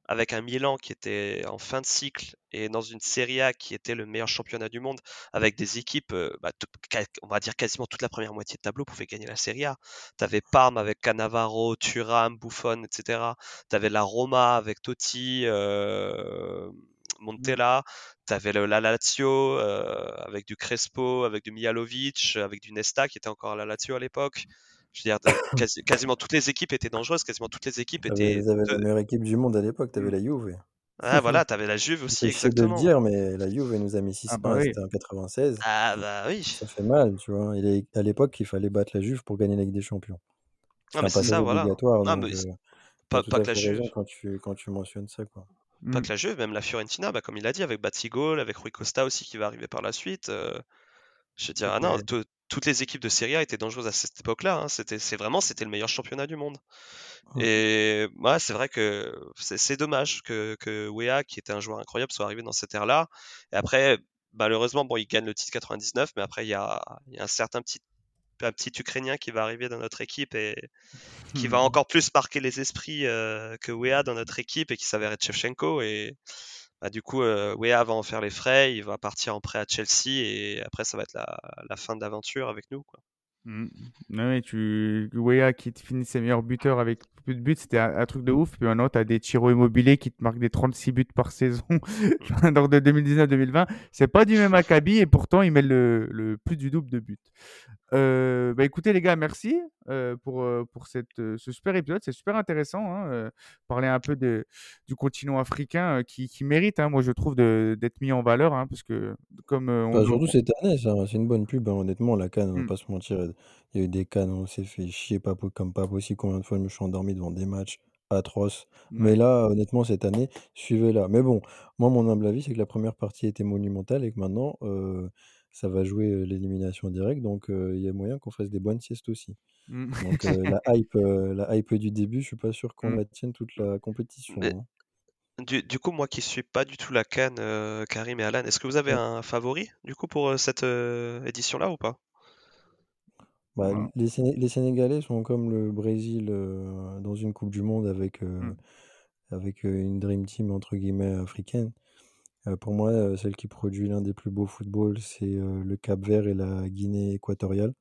avec un Milan qui était en fin de cycle et dans une Serie A qui était le meilleur championnat du monde, avec des équipes, euh, bah, on va dire quasiment toute la première moitié de tableau pouvait gagner la Serie A. T'avais Parme avec Cannavaro, Thuram, Buffon, etc. T'avais la Roma avec Totti, euh, Montella. T'avais le, la Lazio euh, avec du Crespo, avec du Mijalovic, avec du Nesta qui était encore à la Lazio à l'époque. Je veux dire, quasi- quasiment toutes les équipes étaient dangereuses, quasiment toutes les équipes étaient. ils avaient de- la meilleure équipe du monde à l'époque, t'avais Mm. la Juve. Ah voilà, t'avais la Juve aussi, C'est chier de le exactement. dire, mais la Juve nous a mis 6-1, Ah bah oui. c'était en 96. Ah bah oui. Ça fait mal, tu vois. Il est- à l'époque, il fallait battre la Juve pour gagner la Ligue des Champions. Ah mais c'est ça, voilà. obligatoire, donc mais euh, t'as pas, que la Juve, tu, quand tu mentionnes ça, quoi. Pas mm. que la Juve, même la Fiorentina, bah, comme il a dit, avec Batigol, avec Rui Costa aussi qui va arriver par la suite. euh, je veux dire, ah non, toutes les équipes de Serie A étaient dangereuses à cette époque-là. hein. C'était, c'est vraiment, c'était le meilleur championnat du monde. Et ouais, c'est vrai que c'est, c'est dommage que, que Wea, qui était un joueur incroyable, soit arrivé dans cette ère-là. Et après, malheureusement, bon, il gagne le titre 99, mais après, il y a, il y a un certain petit un petit Ukrainien qui va arriver dans notre équipe et qui va Hmm. encore plus marquer les esprits euh, que Wea dans notre équipe et qui s'avère être Shevchenko. Et bah, du coup, euh, Wea va en faire les frais, il va partir en prêt à Chelsea et après, ça va être la, la fin de l'aventure avec nous. Quoi. Mm. Ouais, tu... Wea qui te finit ses meilleurs buteurs avec plus de buts, c'était un, un truc de ouf. Puis maintenant, tu as des Chiro Immobilier qui te marquent des 36 buts par saison dans de 2019-2020. C'est pas du même acabit et pourtant, mettent le, le plus du double de buts. Euh, bah écoutez, les gars, merci euh, pour, euh, pour cette, euh, ce super épisode. C'est super intéressant. Hein, parler un peu de, du continent africain qui, qui mérite, hein, moi, je trouve, d'être mis en valeur. Hein, parce que, comme on, Bah, on- surtout cette année, c'est une bonne pub, hein, honnêtement, la CAN, on va Mm. pas se mentir. Il y a eu des CAN, on s'est fait chier pas comme pas possible. Combien de fois je me suis endormi devant des matchs atroces. Mais là, honnêtement, cette année, suivez-la. Mais bon, moi, mon humble avis, c'est que la première partie était monumentale et que maintenant, euh, ça va jouer euh, l'élimination directe. Donc, il y a moyen qu'on fasse des bonnes siestes aussi. Mm. Donc, la hype, la hype du début, je suis pas sûr qu'on Mm. la tienne toute la compétition. Mais hein. du, du coup, moi qui suis pas du tout la canne, Karim et Alan, est-ce que vous avez un favori du coup pour cette édition-là ou pas? Bah, Ouais. les, Séné- les Sénégalais sont comme le Brésil euh, dans une Coupe du Monde avec, euh, Mm. avec euh, une Dream Team entre guillemets africaine. Euh, pour moi, euh, celle qui produit l'un des plus beaux footballs, c'est euh, le Cap-Vert et la Guinée équatoriale.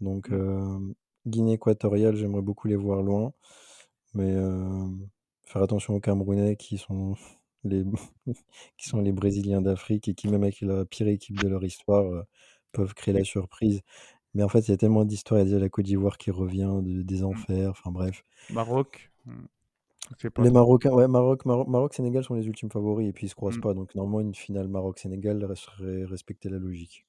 Donc, Mm. euh, Guinée équatoriale, j'aimerais beaucoup les voir loin, mais faire attention aux Camerounais qui sont les, qui sont les Brésiliens d'Afrique et qui, même avec la pire équipe de leur histoire, peuvent créer la surprise. Mais en fait, il y a tellement d'histoires. Il y a déjà la Côte d'Ivoire qui revient de- des Mm. enfers. Enfin bref. Maroc. mm, Pas Les trop. Marocains, ouais, Maroc, Maroc, Maroc, Sénégal sont les ultimes favoris et puis ils se croisent Mm. pas. Donc normalement, une finale Maroc-Sénégal serait respecter la logique.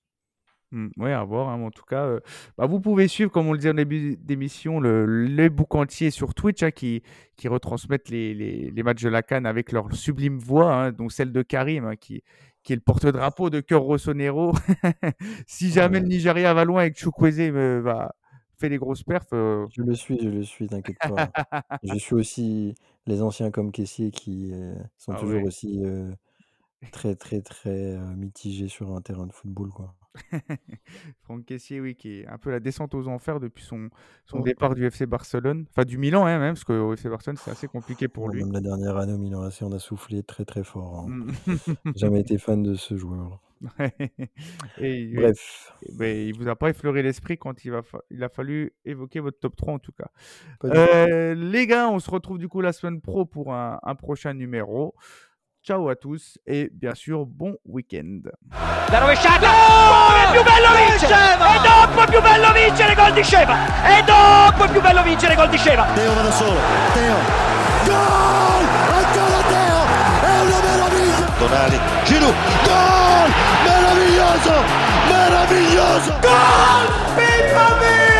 Mm, Ouais, à voir. hein, mais en tout cas, euh, bah, vous pouvez suivre, comme on le disait en début d'émission, le, les book entiers sur Twitch hein, qui, qui retransmettent les, les, les matchs de la Cannes avec leur sublime voix, hein, dont celle de Karim, hein, qui, qui est le porte-drapeau de Cœur Rossonero. si jamais le Ouais. Nigeria va loin et que Chukwueze euh, va fait les grosses perfs, euh, Je le suis, je le suis, t'inquiète pas. Je suis aussi les anciens comme Kessier qui euh, sont ah toujours ouais. aussi euh, très, très, très euh, mitigés sur un terrain de football, quoi. Franck Kessié, oui, qui est un peu la descente aux enfers depuis son, son Ouais. départ du FC Barcelone, enfin du Milan hein, même, parce qu'au FC Barcelone c'est assez compliqué pour Ouais, lui. Même la dernière année au Milan AC, on a soufflé très, très fort. hein. Mm. Jamais été fan de ce joueur. Et oui, Bref, et ben, il vous a pas effleuré l'esprit quand il, va fa- il a fallu évoquer votre top 3 en tout cas. Euh, les gars, on se retrouve du coup la semaine pro pour un, un prochain numéro. Ciao à tous et bien sûr bon week-end. La rovesciata! Gol! È più bello vincere! E dopo più bello vincere gol di Sceva! E dopo più bello vincere gol di Sceva! Teo va da solo. Teo. Gol! Ancora Teo! È una meraviglia! Tonali, Giroud, Maravilhoso! Maravilhoso! Gol! Pipa